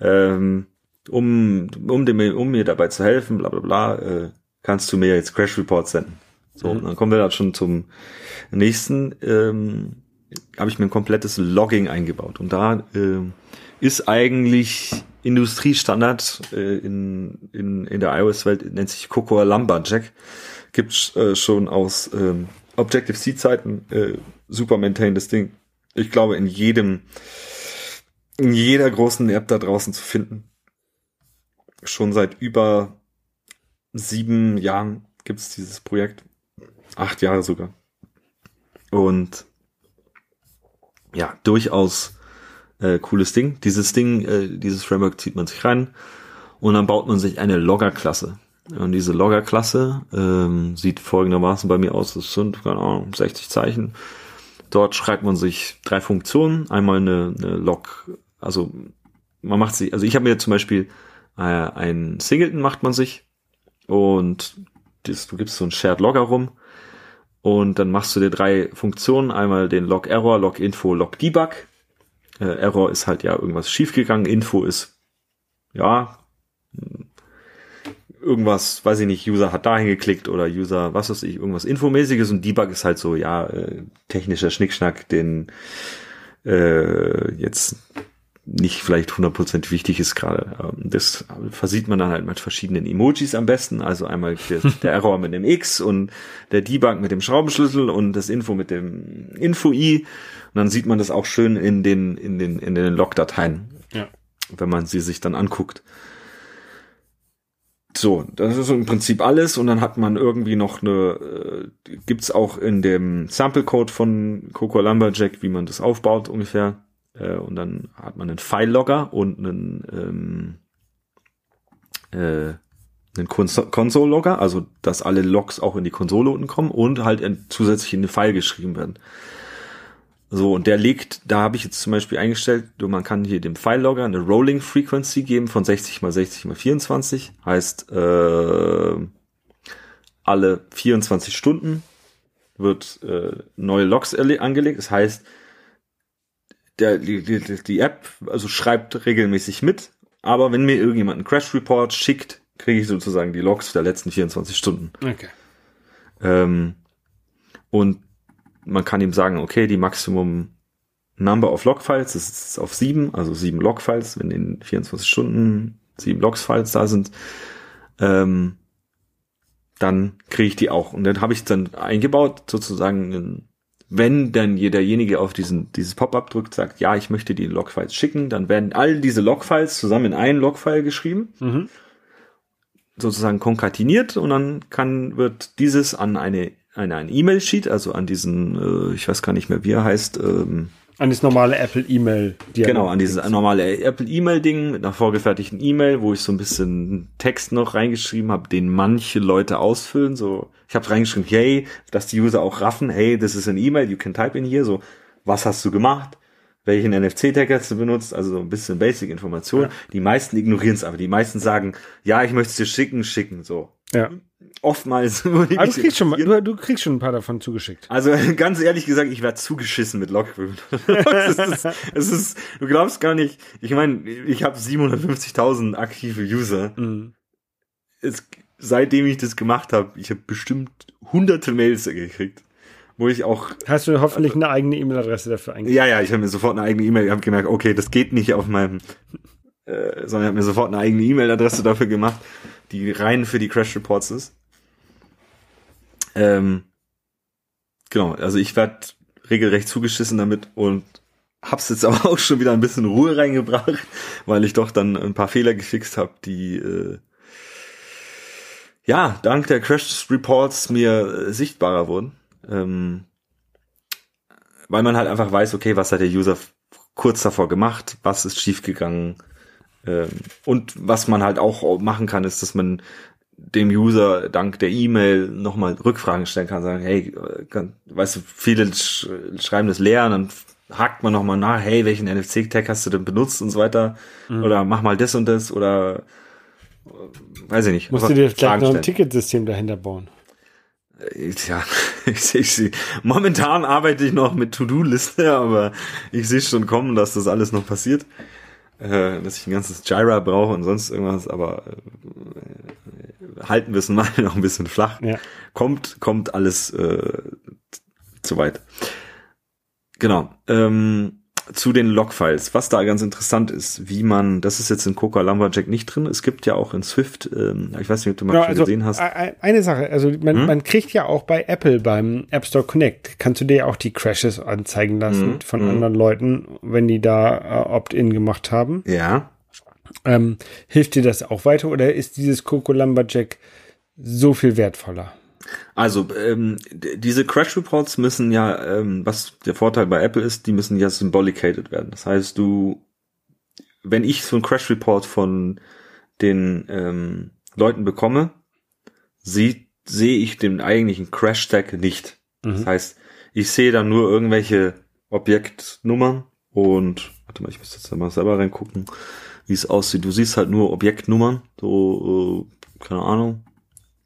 Ähm, um, um, dem, um mir dabei zu helfen, bla bla bla, äh, kannst du mir jetzt Crash Report senden. So, mhm. dann kommen wir da schon zum nächsten. Ähm, habe ich mir ein komplettes Logging eingebaut. Und da äh, ist eigentlich Industriestandard äh, in, in, in der iOS-Welt, nennt sich Cocoa Lumberjack. Gibt's äh, schon aus ähm, Objective-C-Zeiten äh, super maintained Ding. Ich glaube, in jedem, in jeder großen App da draußen zu finden. Schon seit über sieben Jahren gibt's dieses Projekt. Acht Jahre sogar. Und ja, durchaus äh, cooles Ding. Dieses Ding, äh, dieses Framework zieht man sich rein und dann baut man sich eine Logger-Klasse. Und diese Logger-Klasse ähm, sieht folgendermaßen bei mir aus, das sind, keine Ahnung, 60 Zeichen. Dort schreibt man sich drei Funktionen. Einmal eine, eine Log, also man macht sich, also ich habe mir zum Beispiel äh, ein Singleton macht man sich und das, du gibst so ein Shared Logger rum und dann machst du dir drei Funktionen. Einmal den Log Error, Log Info, Log Debug. Äh, Error ist halt ja irgendwas schiefgegangen. Info ist, ja, irgendwas, weiß ich nicht, User hat dahin geklickt oder User, was weiß ich, irgendwas Infomäßiges und Debug ist halt so, ja, äh, technischer Schnickschnack, den äh, jetzt nicht vielleicht 100% wichtig ist gerade. Ähm, das versieht man dann halt mit verschiedenen Emojis am besten. Also einmal der, der Error mit dem X und der Debug mit dem Schraubenschlüssel und das Info mit dem Info-I. Und dann sieht man das auch schön in den, in den, in den Log-Dateien. Ja. Wenn man sie sich dann anguckt. So, das ist im Prinzip alles und dann hat man irgendwie noch eine, äh, gibt's auch in dem Sample-Code von Coco Lumberjack, wie man das aufbaut ungefähr äh, und dann hat man einen File-Logger und einen, ähm, äh, einen Console-Logger, also dass alle Logs auch in die Konsole unten kommen und halt zusätzlich in den File geschrieben werden. So, und der legt, da habe ich jetzt zum Beispiel eingestellt, man kann hier dem File-Logger eine Rolling Frequency geben von 60 mal 60 mal 24. Heißt, äh, alle 24 Stunden wird äh, neue Logs angelegt. Das heißt, der, die, die, die App also schreibt regelmäßig mit, aber wenn mir irgendjemand einen Crash Report schickt, kriege ich sozusagen die Logs der letzten 24 Stunden. Okay. Ähm, und man kann ihm sagen, okay, die Maximum Number of Logfiles das ist auf sieben, also sieben Logfiles, wenn in 24 Stunden sieben Logs-Files da sind, ähm, dann kriege ich die auch. Und dann habe ich dann eingebaut, sozusagen einen wenn dann derjenige auf diesen, dieses Pop-up drückt, sagt, ja, ich möchte die Logfiles schicken, dann werden all diese Logfiles zusammen in einen Logfile geschrieben, mhm. sozusagen konkatiniert und dann kann, wird dieses an eine, eine, ein E-Mail-Sheet, also an diesen, äh, ich weiß gar nicht mehr, wie er heißt, ähm, an das normale Apple E-Mail. Genau, an dieses normale Apple E-Mail-Ding mit einer vorgefertigten E-Mail, wo ich so ein bisschen Text noch reingeschrieben habe, den manche Leute ausfüllen. So, ich habe reingeschrieben, hey, dass die User auch raffen, hey, this is an E-Mail, you can type in here. So, was hast du gemacht? Welchen NFC-Tag hast du benutzt? Also so ein bisschen Basic-Information. Ja. Die meisten ignorieren es aber. Die meisten sagen, ja, ich möchte es dir schicken, schicken. So. Ja. Oftmals. Aber du kriegst, schon, du, du, kriegst schon ein paar davon zugeschickt. Also ganz ehrlich gesagt, ich werde zugeschissen mit Logwürfeln. es, ist, es ist, du glaubst gar nicht. Ich meine, ich habe 750.000 aktive User. Mhm. Es, seitdem ich das gemacht habe, ich habe bestimmt hunderte Mails gekriegt wo ich auch. Hast du hoffentlich eine eigene E-Mail-Adresse dafür eingegeben? Ja, ja, ich habe mir sofort eine eigene E-Mail, ich habe gemerkt, okay, das geht nicht auf meinem, äh, sondern ich habe mir sofort eine eigene E-Mail-Adresse dafür gemacht, die rein für die Crash Reports ist. Ähm, genau, also ich werde regelrecht zugeschissen damit und hab's jetzt aber auch schon wieder ein bisschen Ruhe reingebracht, weil ich doch dann ein paar Fehler gefixt habe, die äh, ja dank der Crash Reports mir äh, sichtbarer wurden. Ähm, weil man halt einfach weiß, okay, was hat der User kurz davor gemacht, was ist schiefgegangen. Ähm, und was man halt auch machen kann, ist, dass man dem User dank der E-Mail nochmal Rückfragen stellen kann, sagen, hey, kann, weißt du, viele sch schreiben das leer und dann hakt man nochmal nach, hey, welchen NFC-Tag hast du denn benutzt und so weiter, mhm. oder mach mal das und das, oder weiß ich nicht. Musst du dir vielleicht noch ein Ticketsystem dahinter bauen? ja, ich, ich, momentan arbeite ich noch mit To-Do-Liste, aber ich sehe schon kommen, dass das alles noch passiert. Äh, dass ich ein ganzes Jira brauche und sonst irgendwas, aber äh, halten wir es mal noch ein bisschen flach. Ja. Kommt, kommt alles äh, zu weit. Genau. Ähm, zu den Logfiles, was da ganz interessant ist, wie man, das ist jetzt in Coca Lumberjack nicht drin, es gibt ja auch in Swift, ähm, ich weiß nicht, ob du mal ja, also, gesehen hast. Eine Sache, also man, hm? man kriegt ja auch bei Apple beim App Store Connect, kannst du dir ja auch die Crashes anzeigen lassen hm, von hm. anderen Leuten, wenn die da äh, Opt-in gemacht haben. Ja. Ähm, hilft dir das auch weiter oder ist dieses Coco Lumberjack so viel wertvoller? Also ähm, diese Crash Reports müssen ja, ähm, was der Vorteil bei Apple ist, die müssen ja symbolicated werden. Das heißt, du, wenn ich so einen Crash Report von den ähm, Leuten bekomme, sehe seh ich den eigentlichen Crash Tag nicht. Mhm. Das heißt, ich sehe dann nur irgendwelche Objektnummern und warte mal, ich muss jetzt mal selber reingucken, wie es aussieht. Du siehst halt nur Objektnummern, so äh, keine Ahnung,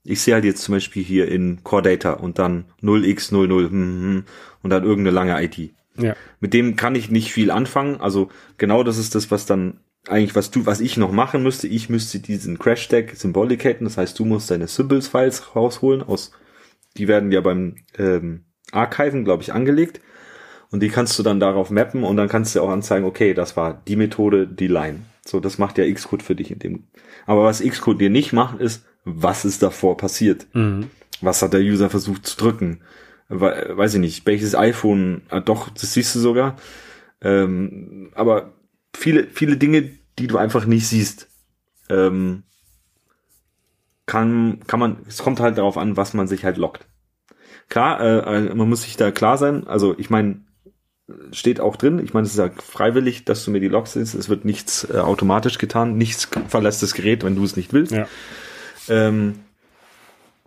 ich sehe halt jetzt zum Beispiel hier in Core Data und dann 0x00 hm, hm, und dann irgendeine lange ID. Ja. Mit dem kann ich nicht viel anfangen. Also genau das ist das, was dann eigentlich, was du, was ich noch machen müsste. Ich müsste diesen Crash Tag symbolicaten. Das heißt, du musst deine Symbols Files rausholen aus, die werden ja beim ähm, Archiven, glaube ich, angelegt. Und die kannst du dann darauf mappen und dann kannst du auch anzeigen, okay, das war die Methode, die Line. So, das macht ja Xcode für dich in dem. Aber was Xcode dir nicht macht, ist, was ist davor passiert? Mhm. Was hat der User versucht zu drücken? Weiß ich nicht, welches iPhone, ah, doch, das siehst du sogar. Ähm, aber viele, viele Dinge, die du einfach nicht siehst, ähm, kann, kann man, es kommt halt darauf an, was man sich halt lockt. Klar, äh, man muss sich da klar sein, also ich meine, steht auch drin, ich meine, es ist ja freiwillig, dass du mir die Logs siehst, es wird nichts äh, automatisch getan, nichts verlässt das Gerät, wenn du es nicht willst. Ja ähm,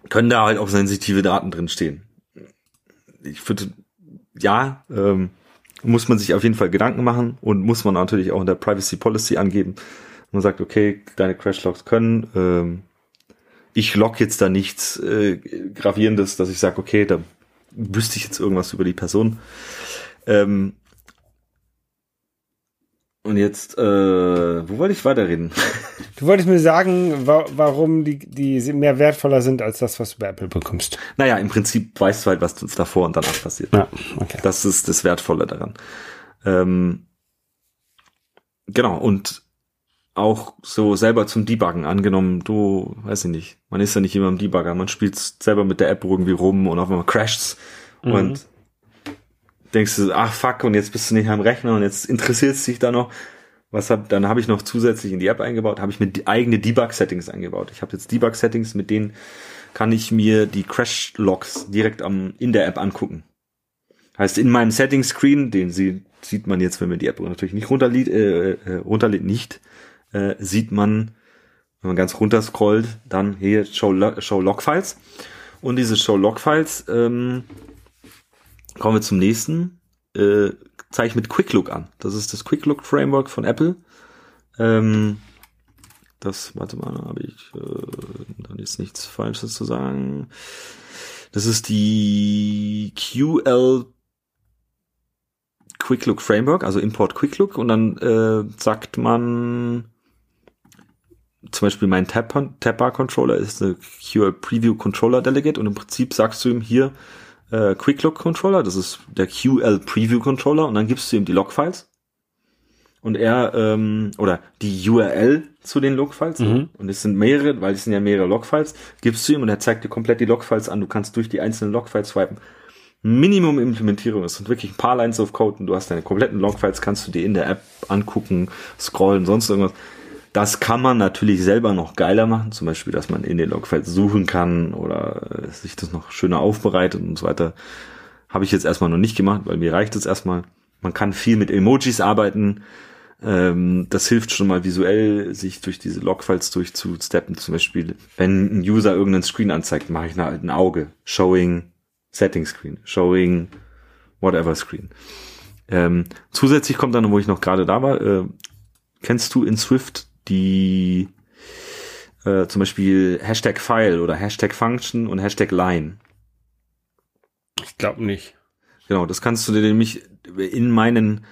können da halt auch sensitive Daten drin stehen. Ich finde, ja, ähm, muss man sich auf jeden Fall Gedanken machen und muss man natürlich auch in der Privacy Policy angeben. Man sagt, okay, deine Crashlogs können. Ähm, ich log jetzt da nichts äh, gravierendes, dass ich sage, okay, da wüsste ich jetzt irgendwas über die Person. Ähm, und jetzt, äh, wo wollte ich weiterreden? Du wolltest mir sagen, wa warum die, die mehr wertvoller sind als das, was du bei Apple bekommst. Naja, im Prinzip weißt du halt, was davor und danach passiert. Ja, okay. Das ist das Wertvolle daran. Ähm, genau, und auch so selber zum Debuggen angenommen, du, weiß ich nicht, man ist ja nicht immer im Debugger, man spielt selber mit der App irgendwie rum und auf einmal crasht's mhm. und denkst du, ach fuck, und jetzt bist du nicht am Rechner und jetzt interessiert es dich da noch. Was hab, dann habe ich noch zusätzlich in die App eingebaut, habe ich mir eigene Debug-Settings eingebaut. Ich habe jetzt Debug-Settings, mit denen kann ich mir die Crash-Logs direkt am, in der App angucken. Heißt, in meinem Settings-Screen, den sie, sieht man jetzt, wenn man die App natürlich nicht runterlädt, äh, äh, runterlädt nicht, äh, sieht man, wenn man ganz runter scrollt, dann hier Show, Show Log-Files. Und diese Show Log-Files ähm, Kommen wir zum nächsten. Äh, zeige ich mit Quick Look an. Das ist das Quick Look Framework von Apple. Ähm, Das, warte mal, habe ich äh, dann ist nichts Falsches zu sagen. Das ist die QL Quick Look Framework, also Import Quick Look und dann äh, sagt man zum Beispiel mein Tabbar Controller ist eine QL Preview Controller Delegate und im Prinzip sagst du ihm hier äh, Quick Look Controller, das ist der QL Preview Controller und dann gibst du ihm die Logfiles und er ähm, oder die URL zu den Logfiles mhm. und es sind mehrere, weil es sind ja mehrere Logfiles, gibst du ihm und er zeigt dir komplett die Logfiles an. Du kannst durch die einzelnen Logfiles swipen. Minimum Implementierung, es sind wirklich ein paar Lines of Code und du hast deine kompletten Logfiles, kannst du dir in der App angucken, scrollen, sonst irgendwas. Das kann man natürlich selber noch geiler machen, zum Beispiel, dass man in den Logfiles suchen kann oder äh, sich das noch schöner aufbereitet und so weiter. Habe ich jetzt erstmal noch nicht gemacht, weil mir reicht es erstmal. Man kann viel mit Emojis arbeiten. Ähm, das hilft schon mal visuell, sich durch diese Logfiles durchzusteppen. Zum Beispiel, wenn ein User irgendeinen Screen anzeigt, mache ich halt ein Auge. Showing Setting Screen, Showing whatever Screen. Ähm, zusätzlich kommt dann, wo ich noch gerade da war, äh, kennst du in Swift die äh, zum Beispiel Hashtag File oder Hashtag Function und Hashtag Line? Ich glaube nicht. Genau, das kannst du dir nämlich in meinen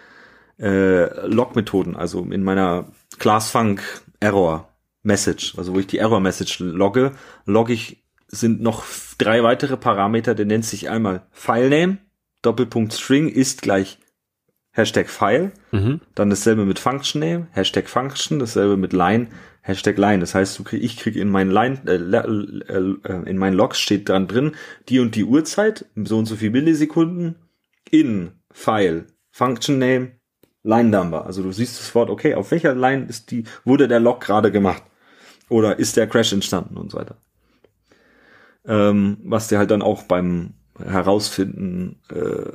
äh, Log-Methoden, also in meiner ClassFunk Error Message, also wo ich die Error Message logge, logge ich sind noch drei weitere Parameter, der nennt sich einmal FileName, Doppelpunkt String ist gleich Hashtag File, mhm. dann dasselbe mit Function Name, Hashtag Function, dasselbe mit Line, Hashtag Line. Das heißt, du krieg, ich kriege in meinen Line, äh, äh, in meinen Logs steht dran drin, die und die Uhrzeit, so und so viel Millisekunden, in File, Function Name, Line Number. Also du siehst das Wort, okay, auf welcher Line ist die, wurde der Log gerade gemacht? Oder ist der Crash entstanden und so weiter. Ähm, was dir halt dann auch beim Herausfinden äh,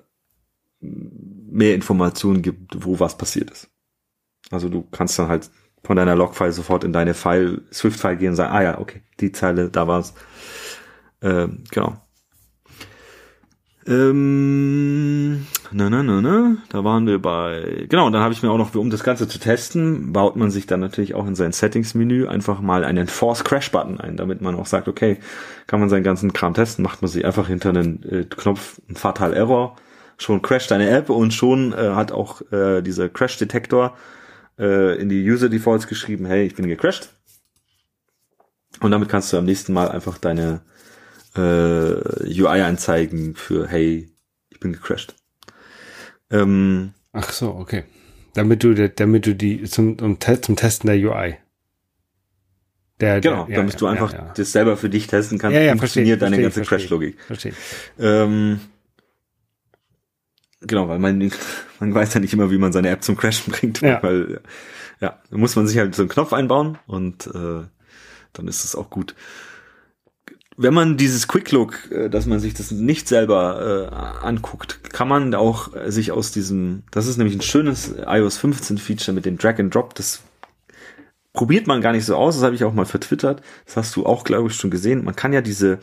mehr Informationen gibt, wo was passiert ist. Also du kannst dann halt von deiner Logfile sofort in deine File, Swift-File gehen und sagen, ah ja, okay, die Zeile, da war's. Ähm, genau. Ähm, na, na, na, na, da waren wir bei, genau, und dann habe ich mir auch noch, um das Ganze zu testen, baut man sich dann natürlich auch in sein Settings-Menü einfach mal einen Force-Crash-Button ein, damit man auch sagt, okay, kann man seinen ganzen Kram testen, macht man sich einfach hinter einen äh, Knopf, ein Fatal Error, schon crasht deine App und schon äh, hat auch äh, dieser Crash-Detektor äh, in die User-Defaults geschrieben, hey, ich bin gecrashed. Und damit kannst du am nächsten Mal einfach deine äh, UI-Anzeigen für hey, ich bin gecrashed. Ähm, Ach so, okay. Damit du, damit du die zum, um, zum Testen der UI. Der, genau, der, damit ja, du einfach ja, ja. das selber für dich testen kannst, ja, ja, funktioniert verstehe, deine ganze Crash-Logik. Verstehe. Ähm, genau, weil man, man weiß ja nicht immer, wie man seine App zum Crashen bringt, ja. weil ja, da muss man sich halt so einen Knopf einbauen und äh, dann ist es auch gut wenn man dieses Quick Look, äh, dass man sich das nicht selber äh, anguckt, kann man auch sich aus diesem, das ist nämlich ein schönes iOS 15 Feature mit dem Drag and Drop, das probiert man gar nicht so aus, das habe ich auch mal vertwittert, das hast du auch, glaube ich, schon gesehen. Man kann ja diese,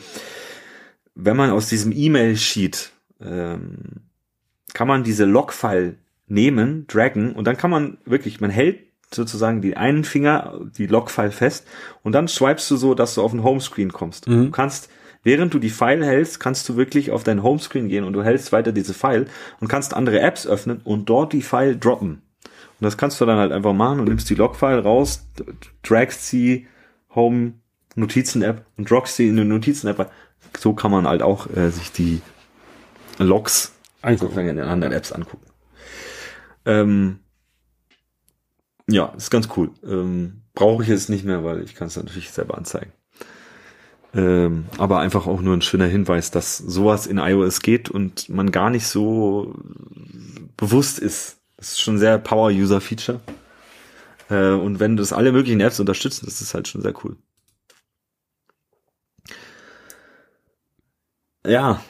wenn man aus diesem E-Mail-Sheet, ähm, kann man diese Log-File nehmen, draggen und dann kann man wirklich, man hält sozusagen die einen Finger, die Logfile fest und dann swipest du so, dass du auf den Homescreen kommst. Mhm. Du kannst, während du die File hältst, kannst du wirklich auf dein Homescreen gehen und du hältst weiter diese File und kannst andere Apps öffnen und dort die File droppen. Und das kannst du dann halt einfach machen und nimmst die Logfile raus, dragst sie Home Notizen App und droppst sie in eine Notizen App. So kann man halt auch äh, sich die Logs angucken. in den anderen Apps angucken. Ähm, ja, ist ganz cool. Ähm, Brauche ich jetzt nicht mehr, weil ich kann es natürlich selber anzeigen. Ähm, aber einfach auch nur ein schöner Hinweis, dass sowas in iOS geht und man gar nicht so bewusst ist. Das ist schon sehr Power-User-Feature. Äh, und wenn das alle möglichen Apps unterstützen, das ist halt schon sehr cool. Ja,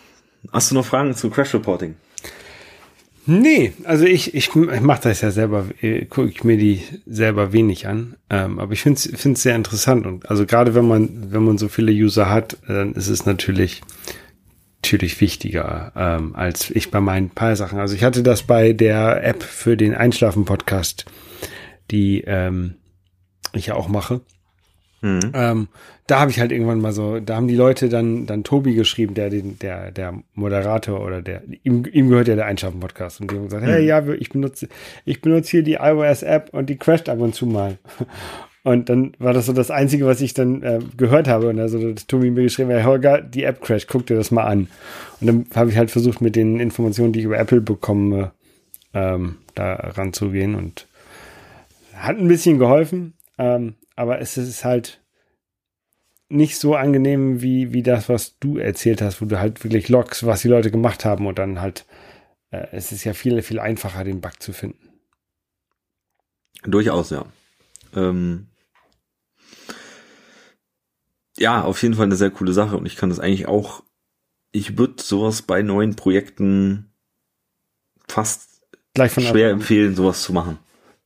hast du noch Fragen zu Crash Reporting? Nee, also ich, ich, ich mache das ja selber, äh, gucke ich mir die selber wenig an. Ähm, aber ich finde es sehr interessant. Und also gerade wenn man, wenn man so viele User hat, dann ist es natürlich, natürlich wichtiger ähm, als ich bei meinen paar Sachen. Also ich hatte das bei der App für den Einschlafen-Podcast, die ähm, ich ja auch mache. Mhm. Ähm, da habe ich halt irgendwann mal so, da haben die Leute dann, dann Tobi geschrieben, der den, der, der Moderator oder der, ihm, ihm gehört ja der Einschaffen-Podcast und die haben gesagt, mhm. hey, ja, ich benutze, ich benutze hier die iOS-App und die crasht ab und zu mal. Und dann war das so das Einzige, was ich dann äh, gehört habe. Und also das Tobi mir geschrieben, hey Holger, die App crasht, guck dir das mal an. Und dann habe ich halt versucht, mit den Informationen, die ich über Apple bekomme, ähm, da ranzugehen und hat ein bisschen geholfen. Ähm, aber es ist halt nicht so angenehm wie, wie das, was du erzählt hast, wo du halt wirklich logs, was die Leute gemacht haben und dann halt, äh, es ist ja viel, viel einfacher, den Bug zu finden. Durchaus, ja. Ähm ja, auf jeden Fall eine sehr coole Sache und ich kann das eigentlich auch, ich würde sowas bei neuen Projekten fast schwer empfehlen, sowas zu machen.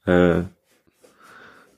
Äh,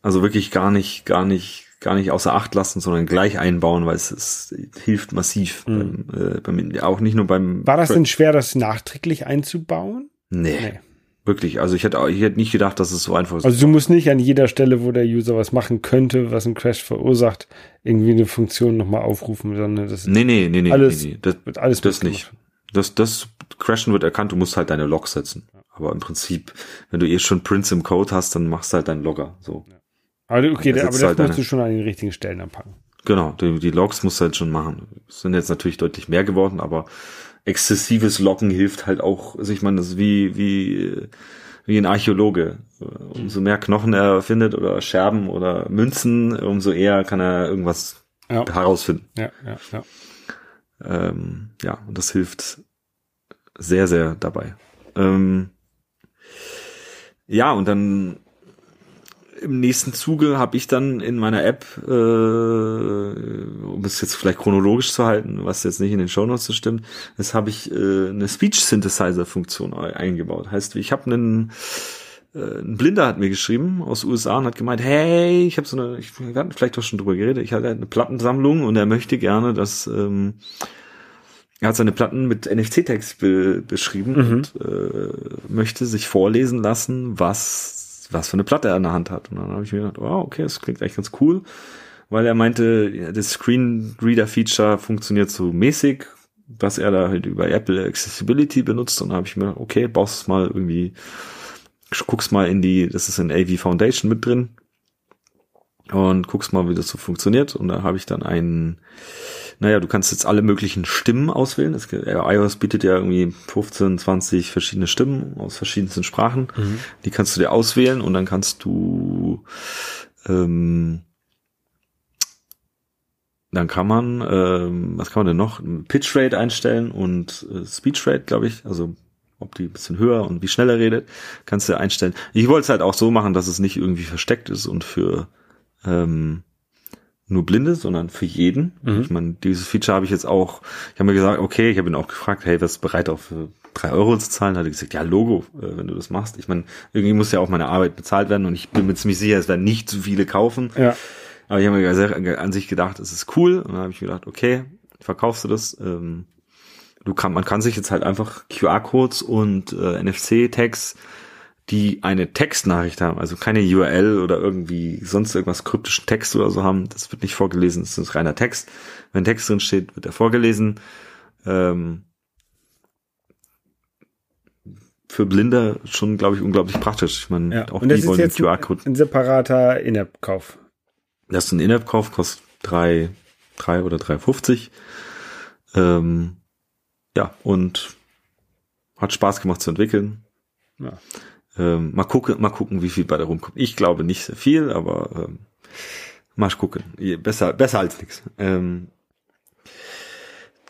also wirklich gar nicht, gar nicht, gar nicht außer Acht lassen, sondern gleich einbauen, weil es, es hilft massiv. Mhm. Beim, äh, beim, auch nicht nur beim. War das denn schwer, das nachträglich einzubauen? Nee. nee. Wirklich, also ich hätte, ich hätte nicht gedacht, dass es so einfach ist. Also du musst nicht an jeder Stelle, wo der User was machen könnte, was einen Crash verursacht, irgendwie eine Funktion nochmal aufrufen, sondern das nee, nee, nee, nee, alles, nee, nee. Das, wird alles das nicht. Das, das Crashen wird erkannt, du musst halt deine Logs setzen. Aber im Prinzip, wenn du eh schon Prints im Code hast, dann machst du halt deinen Logger. So. Ja. Aber okay, der, aber das halt musst du schon an den richtigen Stellen anpacken. Genau, die, die Logs musst du halt schon machen. Es sind jetzt natürlich deutlich mehr geworden, aber exzessives Loggen hilft halt auch, also ich meine, das ist wie, wie, wie ein Archäologe. Umso mehr Knochen er findet oder Scherben oder Münzen, umso eher kann er irgendwas ja. herausfinden. Ja, ja, ja. Ähm, ja, und das hilft sehr, sehr dabei. Ähm, ja, und dann im nächsten Zuge habe ich dann in meiner App, äh, um es jetzt vielleicht chronologisch zu halten, was jetzt nicht in den Shownotes so stimmt, das habe ich äh, eine Speech Synthesizer Funktion eingebaut. Heißt, ich habe einen äh, ein Blinder hat mir geschrieben aus USA und hat gemeint, hey, ich habe so eine, ich, wir hatten vielleicht doch schon drüber geredet, ich hatte eine Plattensammlung und er möchte gerne, dass ähm, er hat seine Platten mit NFC-Text be beschrieben mhm. und äh, möchte sich vorlesen lassen, was was für eine Platte er in der Hand hat. Und dann habe ich mir gedacht, wow, okay, das klingt eigentlich ganz cool, weil er meinte, das Screenreader-Feature funktioniert so mäßig, was er da halt über Apple Accessibility benutzt. Und dann habe ich mir gedacht, okay, baust es mal irgendwie, guckst mal in die, das ist in AV Foundation mit drin und guckst mal, wie das so funktioniert. Und da habe ich dann einen naja, du kannst jetzt alle möglichen Stimmen auswählen. Es, iOS bietet ja irgendwie 15, 20 verschiedene Stimmen aus verschiedensten Sprachen. Mhm. Die kannst du dir auswählen und dann kannst du ähm, dann kann man, ähm, was kann man denn noch? Pitch Rate einstellen und äh, Speech Rate, glaube ich. Also ob die ein bisschen höher und wie schneller redet, kannst du einstellen. Ich wollte es halt auch so machen, dass es nicht irgendwie versteckt ist und für ähm, nur Blinde, sondern für jeden. Mhm. Ich meine, dieses Feature habe ich jetzt auch, ich habe mir gesagt, okay, ich habe ihn auch gefragt, hey, was bereit auch für drei Euro zu zahlen? Hat er gesagt, ja, Logo, äh, wenn du das machst. Ich meine, irgendwie muss ja auch meine Arbeit bezahlt werden und ich bin mir ziemlich sicher, es werden nicht zu viele kaufen. Ja. Aber ich habe mir an sich gedacht, es ist cool. Und dann habe ich mir gedacht, okay, verkaufst du das? Ähm, du kann, man kann sich jetzt halt einfach QR-Codes und äh, NFC-Tags die eine Textnachricht haben, also keine URL oder irgendwie sonst irgendwas kryptischen Text oder so haben. Das wird nicht vorgelesen, das ist reiner Text. Wenn Text drin steht, wird er vorgelesen. Ähm, für Blinde schon, glaube ich, unglaublich praktisch. Ich meine, ja. auch Und die wollen jetzt QR-Code. Ein separater In-App-Kauf. Das ist ein In-App-Kauf, kostet drei, drei oder 3,50. Ähm, ja, und hat Spaß gemacht zu entwickeln. Ja. Ähm, mal gucken, mal gucken, wie viel bei der rumkommt. Ich glaube nicht sehr viel, aber ähm, mal gucken. Besser, besser als nichts. Ähm,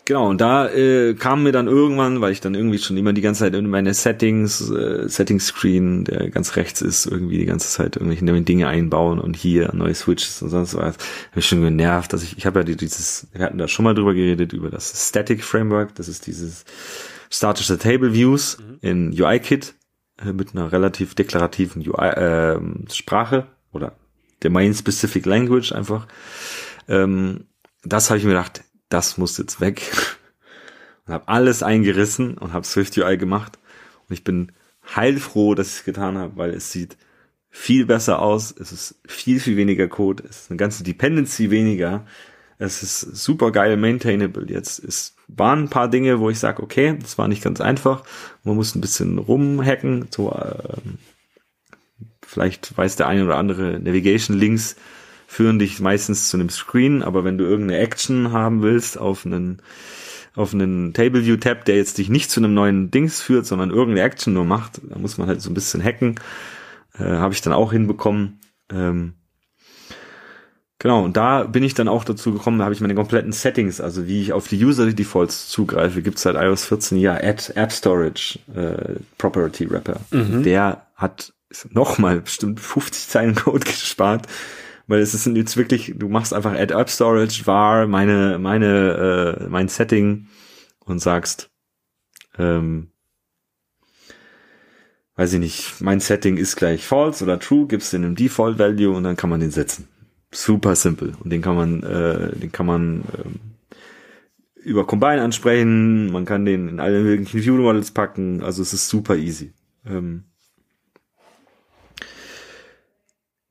genau, und da äh, kam mir dann irgendwann, weil ich dann irgendwie schon immer die ganze Zeit in meine Settings, äh, Settings-Screen, der ganz rechts ist, irgendwie die ganze Zeit irgendwelche neuen Dinge einbauen und hier neue Switches und sonst was, habe ich schon genervt, dass ich, ich habe ja dieses, wir hatten da schon mal drüber geredet, über das Static Framework, das ist dieses statische Table Views mhm. in UIKit mit einer relativ deklarativen UI, äh, Sprache oder Domain-Specific Language einfach. Ähm, das habe ich mir gedacht, das muss jetzt weg. und habe alles eingerissen und habe Swift UI gemacht. Und ich bin heilfroh, dass ich es getan habe, weil es sieht viel besser aus, es ist viel, viel weniger Code, es ist eine ganze Dependency weniger, es ist super geil maintainable. Jetzt es waren ein paar Dinge, wo ich sage, okay, das war nicht ganz einfach, man muss ein bisschen rumhacken, so äh, vielleicht weiß der eine oder andere Navigation Links führen dich meistens zu einem Screen, aber wenn du irgendeine Action haben willst auf einen auf einen Table View Tab, der jetzt dich nicht zu einem neuen Dings führt, sondern irgendeine Action nur macht, da muss man halt so ein bisschen hacken. Äh, Habe ich dann auch hinbekommen. Ähm, genau, und da bin ich dann auch dazu gekommen, da habe ich meine kompletten Settings, also wie ich auf die User Defaults zugreife, gibt's seit iOS 14 ja Add App Storage äh, Property Wrapper. Mhm. Der hat nochmal bestimmt 50 Zeilen Code gespart, weil es ist jetzt wirklich, du machst einfach Add App Storage var meine meine äh, mein Setting und sagst ähm, weiß ich nicht, mein Setting ist gleich false oder true, gibst den im Default Value und dann kann man den setzen. Super simpel und den kann man äh, den kann man ähm, über Combine ansprechen, man kann den in alle möglichen View Models packen, also es ist super easy. Ähm,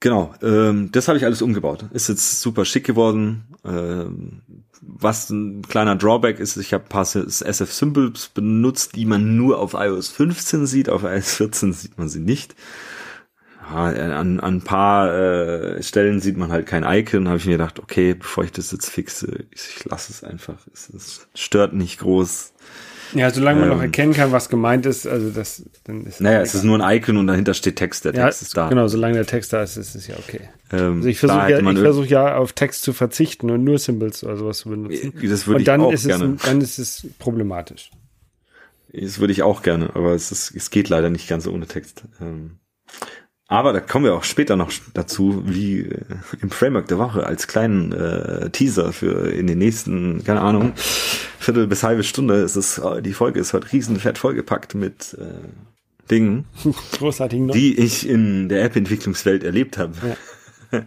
Genau, ähm, das habe ich alles umgebaut. Ist jetzt super schick geworden. Ähm, was ein kleiner Drawback ist, ich habe ein paar SF-Symbols benutzt, die man nur auf iOS 15 sieht, auf iOS 14 sieht man sie nicht. An, an ein paar äh, Stellen sieht man halt kein Icon, habe ich mir gedacht, okay, bevor ich das jetzt fixe, ich, ich lasse es einfach. Es, es stört nicht groß. Ja, solange man ähm, noch erkennen kann, was gemeint ist, also das, dann ist Naja, es ist nur ein Icon und dahinter steht Text, der Text ja, ist da. Genau, solange der Text da ist, ist es ja okay. Ähm, also ich versuche ja, ich versuch ja auf Text zu verzichten und nur Symbols oder sowas zu benutzen. Das würde und dann ich auch ist gerne. Es, dann ist es problematisch. Das würde ich auch gerne, aber es, ist, es geht leider nicht ganz ohne Text. Ähm, aber da kommen wir auch später noch dazu, wie äh, im Framework der Woche als kleinen äh, Teaser für in den nächsten, keine Ahnung, Viertel bis halbe Stunde ist es, äh, die Folge ist heute riesenfett vollgepackt mit äh, Dingen, Großartigen, die ich in der App-Entwicklungswelt erlebt habe. Ja.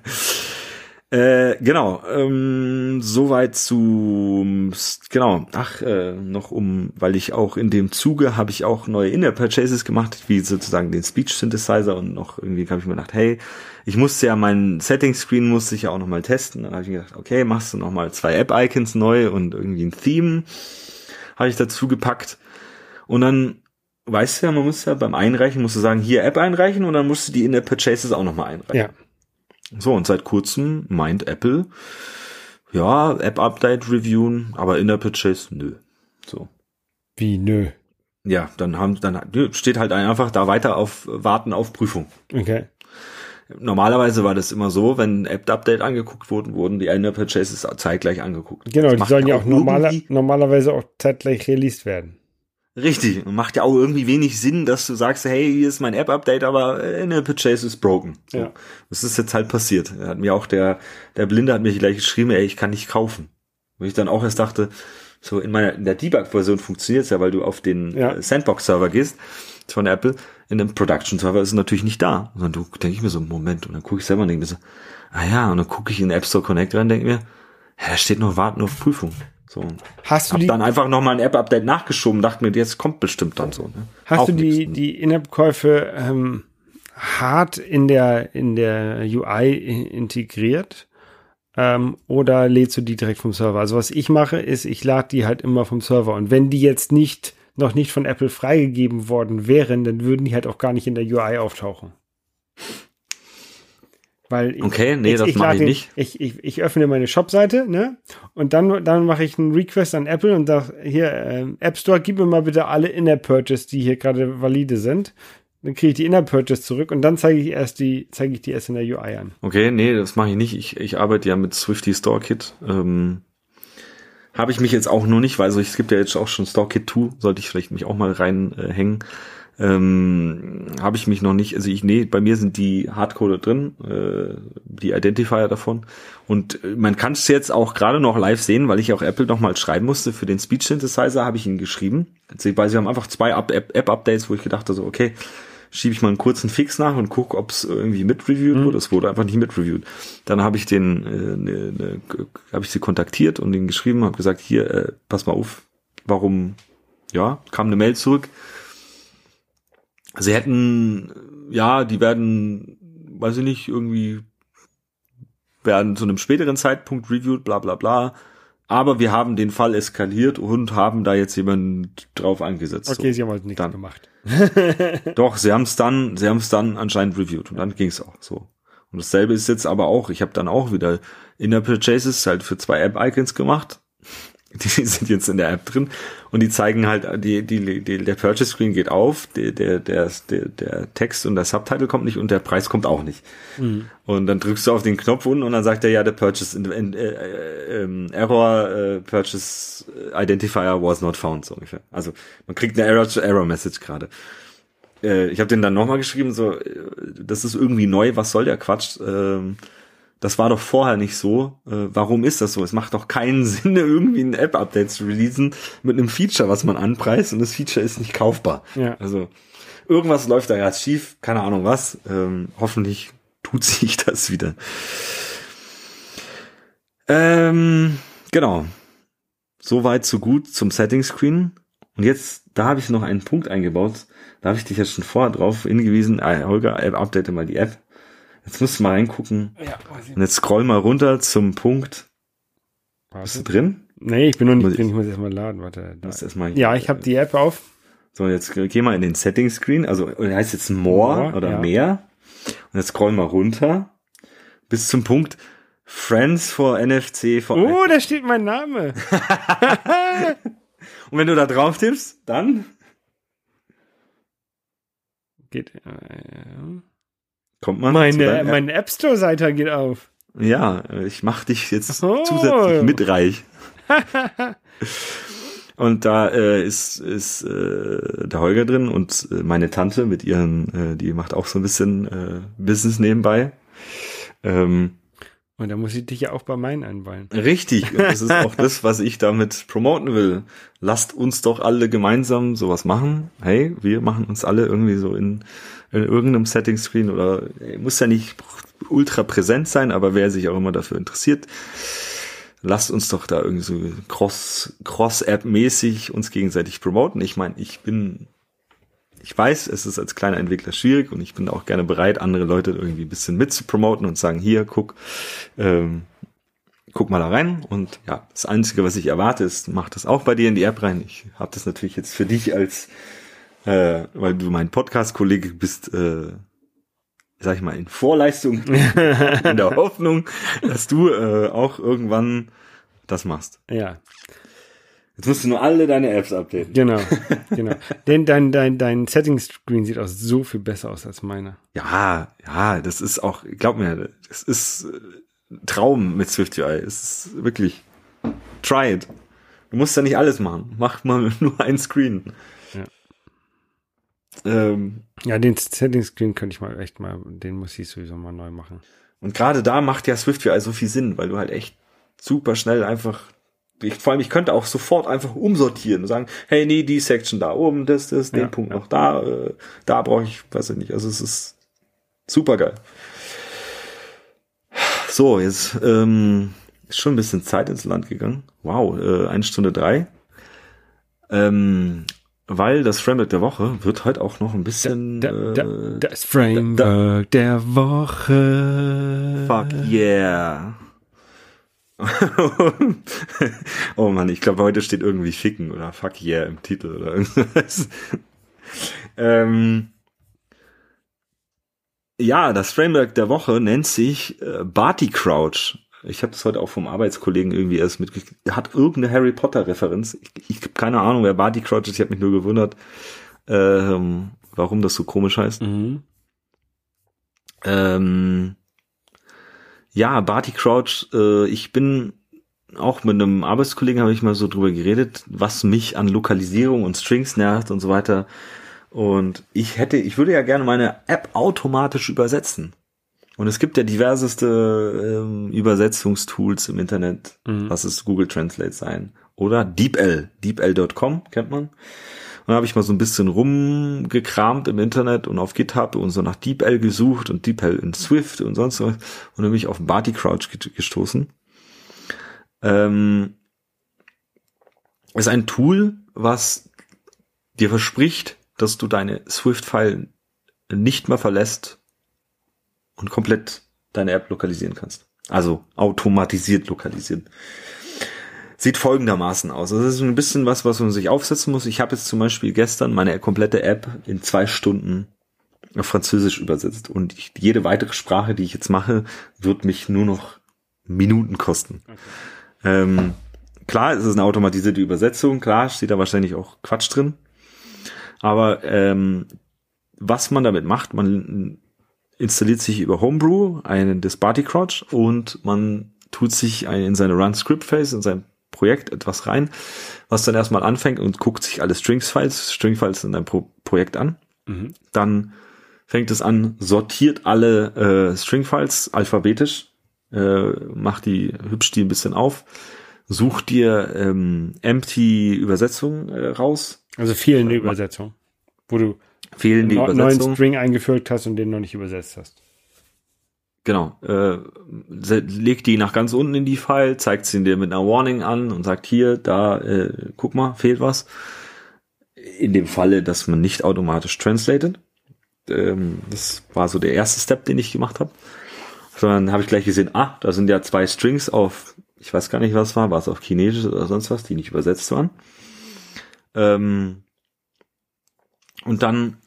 Äh, genau, ähm, soweit zu, genau, ach, äh, noch um, weil ich auch in dem Zuge habe ich auch neue Inner Purchases gemacht, wie sozusagen den Speech Synthesizer und noch irgendwie habe ich mir gedacht, hey, ich musste ja meinen Setting Screen musste ich ja auch nochmal testen, dann habe ich mir gedacht, okay, machst du nochmal zwei App Icons neu und irgendwie ein Theme habe ich dazu gepackt und dann weißt du ja, man muss ja beim Einreichen, musst du sagen, hier App einreichen und dann musst du die Inner Purchases auch nochmal einreichen. Ja. So, und seit kurzem meint Apple, ja, App-Update reviewen, aber in der Purchase, nö. So. Wie, nö? Ja, dann haben, dann steht halt einfach da weiter auf Warten auf Prüfung. Okay. Normalerweise war das immer so, wenn App-Update angeguckt wurden, wurden die Ender Purchases zeitgleich angeguckt. Genau, die sollen ja auch normaler, normalerweise auch zeitgleich released werden. Richtig. Und macht ja auch irgendwie wenig Sinn, dass du sagst, hey, hier ist mein App-Update, aber in der Purchase ist broken. So. Ja. Das ist jetzt halt passiert. Er hat mir auch der, der Blinde hat mir gleich geschrieben, ey, ich kann nicht kaufen. Und ich dann auch erst dachte, so in meiner, in der Debug-Version funktioniert es ja, weil du auf den ja. Sandbox-Server gehst von Apple. In dem Production-Server ist es natürlich nicht da. Und dann denke ich mir so, Moment, und dann gucke ich selber und denke mir so, ah ja, und dann gucke ich in App Store Connect rein und denke mir, ja, da steht noch Warten auf Prüfung. So. Hast du Hab die, dann einfach nochmal ein App-Update nachgeschoben, dachte mir, jetzt kommt bestimmt dann so. Ne? Hast Auch du die, die In-App-Käufe ähm, hart in der, in der UI integriert? Ähm, oder lädst du die direkt vom Server? Also was ich mache, ist, ich lade die halt immer vom Server. Und wenn die jetzt nicht, noch nicht von Apple freigegeben worden wären, dann würden die halt auch gar nicht in der UI auftauchen. Weil ich, okay, nee, ich, das mache ich nicht. Ich, ich, ich öffne meine Shop-Seite, ne? Und dann, dann mache ich einen Request an Apple und sage, hier, äh, App Store, gib mir mal bitte alle Inner-Purchase, die hier gerade valide sind. Dann kriege ich die Inner-Purchase zurück und dann zeige ich erst die, zeige ich die erst in der UI an. Okay, nee, das mache ich nicht. Ich, ich arbeite ja mit Swifty Store Kit. Ähm, Habe ich mich jetzt auch nur nicht, weil also es gibt ja jetzt auch schon Store Kit 2, sollte ich vielleicht mich auch mal reinhängen. Äh, ähm, habe ich mich noch nicht, also ich, nee, bei mir sind die Hardcode drin, äh, die Identifier davon. Und äh, man kann es jetzt auch gerade noch live sehen, weil ich auch Apple noch mal schreiben musste. Für den Speech Synthesizer habe ich ihn geschrieben. Weil sie haben einfach zwei App-Updates, wo ich gedacht habe, so, okay, schiebe ich mal einen kurzen Fix nach und gucke, ob es irgendwie mitreviewt mhm. wurde. Es wurde einfach nicht mitreviewt. Dann habe ich den, äh, ne, ne, habe ich sie kontaktiert und den geschrieben, habe gesagt, hier, äh, pass mal auf, warum, ja, kam eine Mail zurück sie hätten, ja, die werden weiß ich nicht, irgendwie werden zu einem späteren Zeitpunkt reviewed, bla bla bla. Aber wir haben den Fall eskaliert und haben da jetzt jemanden drauf angesetzt. Okay, so. sie haben halt nichts dann. gemacht. Doch, sie haben es dann, sie haben es dann anscheinend reviewed und dann ging es auch so. Und dasselbe ist jetzt aber auch, ich habe dann auch wieder Inner Purchases halt für zwei App-Icons gemacht. Die sind jetzt in der App drin und die zeigen halt, die, die, die, der Purchase Screen geht auf, der, der, der, der Text und der Subtitle kommt nicht und der Preis kommt auch nicht. Mhm. Und dann drückst du auf den Knopf unten und dann sagt er ja, der Purchase in, in, äh, äh, Error äh, Purchase Identifier was not found, so ungefähr. Also man kriegt eine Error Error Message gerade. Äh, ich habe den dann nochmal geschrieben, so, äh, das ist irgendwie neu, was soll der Quatsch? Ähm, das war doch vorher nicht so. Äh, warum ist das so? Es macht doch keinen Sinn, irgendwie ein App-Update zu releasen mit einem Feature, was man anpreist und das Feature ist nicht kaufbar. Ja. Also irgendwas läuft da ja schief, keine Ahnung was. Ähm, hoffentlich tut sich das wieder. Ähm, genau. Soweit so gut zum Setting Screen. Und jetzt, da habe ich noch einen Punkt eingebaut. Da habe ich dich jetzt schon vorher drauf hingewiesen. Ah, Holger, update mal die App. Jetzt musst du mal reingucken. Ja, Und jetzt scroll mal runter zum Punkt. Warte. Bist du drin? Nee, ich bin noch nicht drin. Ich muss erstmal laden. Warte. Erstmal ja, ich habe die App auf. So, jetzt geh mal in den Settings Screen. Also, heißt jetzt More, More oder ja. mehr. Und jetzt scroll mal runter. Bis zum Punkt Friends for NFC for Oh, da steht mein Name. Und wenn du da drauf tippst, dann geht äh, Kommt man? Meine, meine App Store Seite geht auf. Ja, ich mach dich jetzt oh. zusätzlich mitreich. und da äh, ist ist äh, der Holger drin und äh, meine Tante mit ihren, äh, die macht auch so ein bisschen äh, Business nebenbei. Ähm, und da muss ich dich ja auch bei meinen einweihen. Richtig, und das ist auch das, was ich damit promoten will. Lasst uns doch alle gemeinsam sowas machen. Hey, wir machen uns alle irgendwie so in in irgendeinem Setting-Screen oder muss ja nicht ultra präsent sein, aber wer sich auch immer dafür interessiert, lasst uns doch da irgendwie so Cross, Cross-App-mäßig uns gegenseitig promoten. Ich meine, ich bin, ich weiß, es ist als kleiner Entwickler schwierig und ich bin auch gerne bereit, andere Leute irgendwie ein bisschen mitzupromoten und sagen, hier, guck, ähm, guck mal da rein und ja, das Einzige, was ich erwarte, ist, mach das auch bei dir in die App rein. Ich habe das natürlich jetzt für dich als äh, weil du mein Podcast-Kollege bist, äh, sag ich mal, in Vorleistung, in der Hoffnung, dass du äh, auch irgendwann das machst. Ja. Jetzt musst du nur alle deine Apps updaten. Genau, genau. Denn dein, dein, dein Setting-Screen sieht auch so viel besser aus als meiner. Ja, ja, das ist auch, glaub mir, das ist äh, Traum mit SwiftUI. Es ist wirklich, try it. Du musst ja nicht alles machen. Mach mal nur ein Screen. Ähm, ja, den Setting Screen könnte ich mal echt mal, den muss ich sowieso mal neu machen. Und gerade da macht ja Swift für also viel Sinn, weil du halt echt super schnell einfach, ich, vor allem ich könnte auch sofort einfach umsortieren und sagen, hey, nee, die Section da oben, das, das, den ja, Punkt ja. noch da, äh, da brauche ich, weiß ich nicht, also es ist super geil. So, jetzt ähm, ist schon ein bisschen Zeit ins Land gegangen. Wow, äh, eine Stunde drei. Ähm, weil das Framework der Woche wird heute auch noch ein bisschen. Da, da, da, das Framework der Woche. Fuck yeah. oh Mann, ich glaube, heute steht irgendwie Ficken oder Fuck yeah im Titel oder irgendwas. ähm, ja, das Framework der Woche nennt sich äh, Barty Crouch. Ich habe das heute auch vom Arbeitskollegen irgendwie erst mitgekriegt. Er hat irgendeine Harry Potter Referenz. Ich, ich habe keine Ahnung, wer Barty Crouch ist. Ich habe mich nur gewundert, ähm, warum das so komisch heißt. Mhm. Ähm, ja, Barty Crouch. Äh, ich bin auch mit einem Arbeitskollegen habe ich mal so drüber geredet, was mich an Lokalisierung und Strings nervt und so weiter. Und ich hätte, ich würde ja gerne meine App automatisch übersetzen. Und es gibt ja diverseste ähm, Übersetzungstools im Internet. Mhm. Lass es Google Translate sein. Oder DeepL. DeepL.com kennt man. Und da habe ich mal so ein bisschen rumgekramt im Internet und auf GitHub und so nach DeepL gesucht und DeepL in Swift und sonst was. Und dann bin ich auf Barty Crouch gestoßen. Ähm, ist ein Tool, was dir verspricht, dass du deine Swift-File nicht mehr verlässt und komplett deine App lokalisieren kannst. Also automatisiert lokalisieren. Sieht folgendermaßen aus. Das ist ein bisschen was, was man sich aufsetzen muss. Ich habe jetzt zum Beispiel gestern meine komplette App in zwei Stunden auf Französisch übersetzt. Und ich, jede weitere Sprache, die ich jetzt mache, wird mich nur noch Minuten kosten. Okay. Ähm, klar, es ist eine automatisierte Übersetzung. Klar, steht da wahrscheinlich auch Quatsch drin. Aber ähm, was man damit macht, man installiert sich über Homebrew einen des Barty Crouch und man tut sich in seine Run Script Phase, in sein Projekt etwas rein, was dann erstmal anfängt und guckt sich alle Strings-Files, String-Files in deinem Pro Projekt an. Mhm. Dann fängt es an, sortiert alle äh, String-Files alphabetisch, äh, macht die hübsch die ein bisschen auf, sucht dir ähm, empty Übersetzungen äh, raus. Also fehlende Übersetzung, wo du fehlende einen neuen String eingefügt hast und den noch nicht übersetzt hast. Genau. Äh, legt die nach ganz unten in die File, zeigt sie dir mit einer Warning an und sagt hier, da, äh, guck mal, fehlt was. In dem Falle, dass man nicht automatisch translated. Ähm, das war so der erste Step, den ich gemacht habe. Sondern habe ich gleich gesehen, ah, da sind ja zwei Strings auf, ich weiß gar nicht, was war, war es auf Chinesisch oder sonst was, die nicht übersetzt waren. Ähm, und dann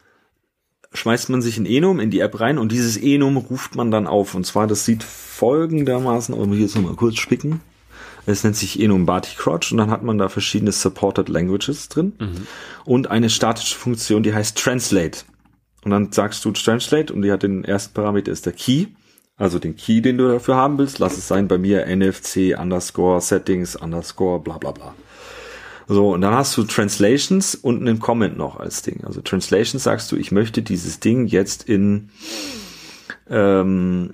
schmeißt man sich ein Enum in die App rein und dieses Enum ruft man dann auf. Und zwar, das sieht folgendermaßen, um hier jetzt nochmal kurz spicken. Es nennt sich Enum Barty Crouch und dann hat man da verschiedene Supported Languages drin mhm. und eine statische Funktion, die heißt Translate. Und dann sagst du Translate und die hat den ersten Parameter ist der Key. Also den Key, den du dafür haben willst. Lass es sein bei mir NFC underscore settings underscore bla bla bla. So, und dann hast du Translations und einen Comment noch als Ding. Also Translations sagst du, ich möchte dieses Ding jetzt in, ähm,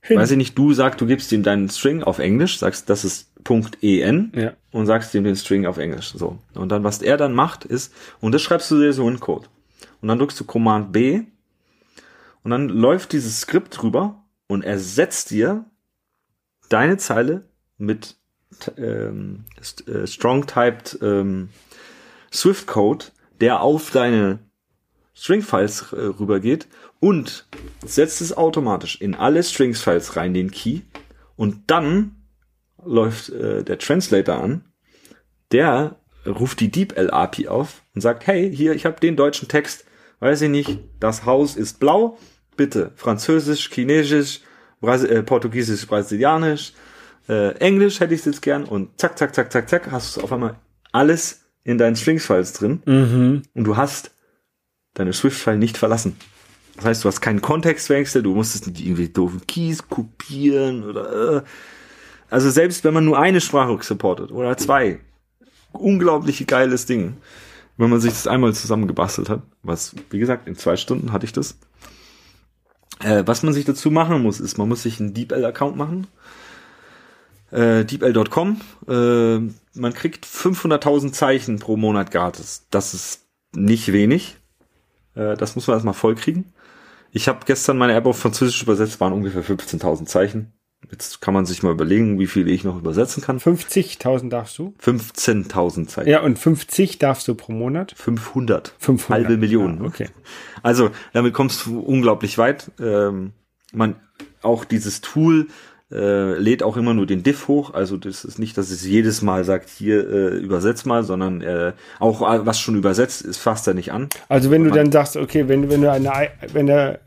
Hin. weiß ich nicht, du sagst, du gibst ihm deinen String auf Englisch, sagst, das ist Punkt .en ja. und sagst ihm den String auf Englisch. So. Und dann, was er dann macht, ist, und das schreibst du dir so in Code. Und dann drückst du Command B und dann läuft dieses Skript drüber und ersetzt dir deine Zeile mit ähm, äh, strong-typed ähm, Swift-Code, der auf deine String-Files äh, rübergeht und setzt es automatisch in alle Strings-Files rein, den Key, und dann läuft äh, der Translator an, der ruft die DeepL API auf und sagt, hey, hier, ich habe den deutschen Text, weiß ich nicht, das Haus ist blau, bitte Französisch, Chinesisch, Brasi äh, Portugiesisch, Brasilianisch, äh, Englisch hätte ich es jetzt gern und zack, zack, zack, zack, zack, hast du auf einmal alles in deinen Strings-Files drin mhm. und du hast deine Swift-File nicht verlassen. Das heißt, du hast keinen Kontextwechsel, du musstest nicht irgendwie doofen Keys kopieren oder äh. also selbst wenn man nur eine Sprache supportet oder zwei, unglaublich geiles Ding, wenn man sich das einmal zusammengebastelt hat, was wie gesagt in zwei Stunden hatte ich das. Äh, was man sich dazu machen muss, ist, man muss sich einen DeepL-Account machen äh, deepl.com. Äh, man kriegt 500.000 Zeichen pro Monat gratis. Das ist nicht wenig. Äh, das muss man erstmal voll kriegen. Ich habe gestern meine App auf Französisch übersetzt, waren ungefähr 15.000 Zeichen. Jetzt kann man sich mal überlegen, wie viele ich noch übersetzen kann. 50.000 darfst du? 15.000 Zeichen. Ja, und 50 darfst du pro Monat? 500. 500. Halbe Million. Ja, okay. Also, damit kommst du unglaublich weit. Ähm, man, auch dieses Tool, äh, lädt auch immer nur den Diff hoch. Also das ist nicht, dass es jedes Mal sagt, hier äh, übersetz mal, sondern äh, auch äh, was schon übersetzt ist, fasst er nicht an. Also wenn du dann sagst, okay, wenn, wenn du eine, wenn der,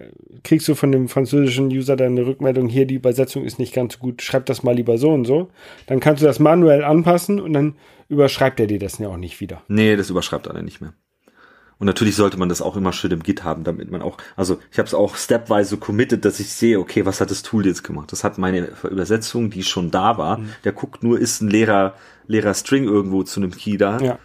kriegst du von dem französischen User dann eine Rückmeldung, hier die Übersetzung ist nicht ganz gut, schreib das mal lieber so und so, dann kannst du das manuell anpassen und dann überschreibt er dir das ja auch nicht wieder. Nee, das überschreibt er nicht mehr. Und natürlich sollte man das auch immer schön im Git haben, damit man auch, also ich habe es auch stepweise committed, dass ich sehe, okay, was hat das Tool jetzt gemacht? Das hat meine Übersetzung, die schon da war. Mhm. Der guckt nur, ist ein leerer, leerer String irgendwo zu einem Key da. Ja.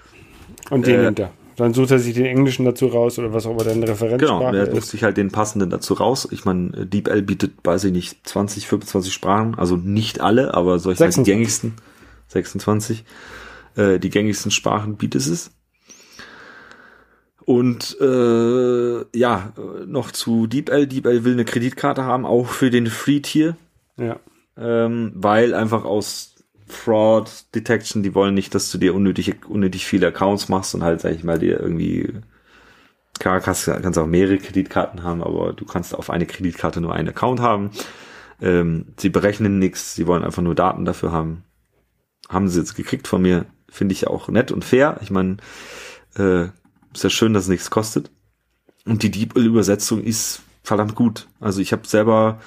Und den äh, nimmt er. Dann sucht er sich den Englischen dazu raus oder was auch immer deine Referenzsprache Genau, er sucht sich halt den passenden dazu raus. Ich meine, DeepL bietet, weiß ich nicht, 20, 25 Sprachen, also nicht alle, aber solche die gängigsten, 26, äh, die gängigsten Sprachen bietet es. Und äh, ja, noch zu DeepL. DeepL will eine Kreditkarte haben, auch für den Free-Tier. Ja. Ähm, weil einfach aus Fraud Detection, die wollen nicht, dass du dir unnötig, unnötig viele Accounts machst und halt, sag ich mal, dir irgendwie Klar, kannst, kannst auch mehrere Kreditkarten haben, aber du kannst auf eine Kreditkarte nur einen Account haben. Ähm, sie berechnen nichts, sie wollen einfach nur Daten dafür haben. Haben sie jetzt gekriegt von mir, finde ich auch nett und fair. Ich meine, äh, ist ja schön, dass es nichts kostet. Und die DeepL-Übersetzung ist verdammt gut. Also ich habe selber,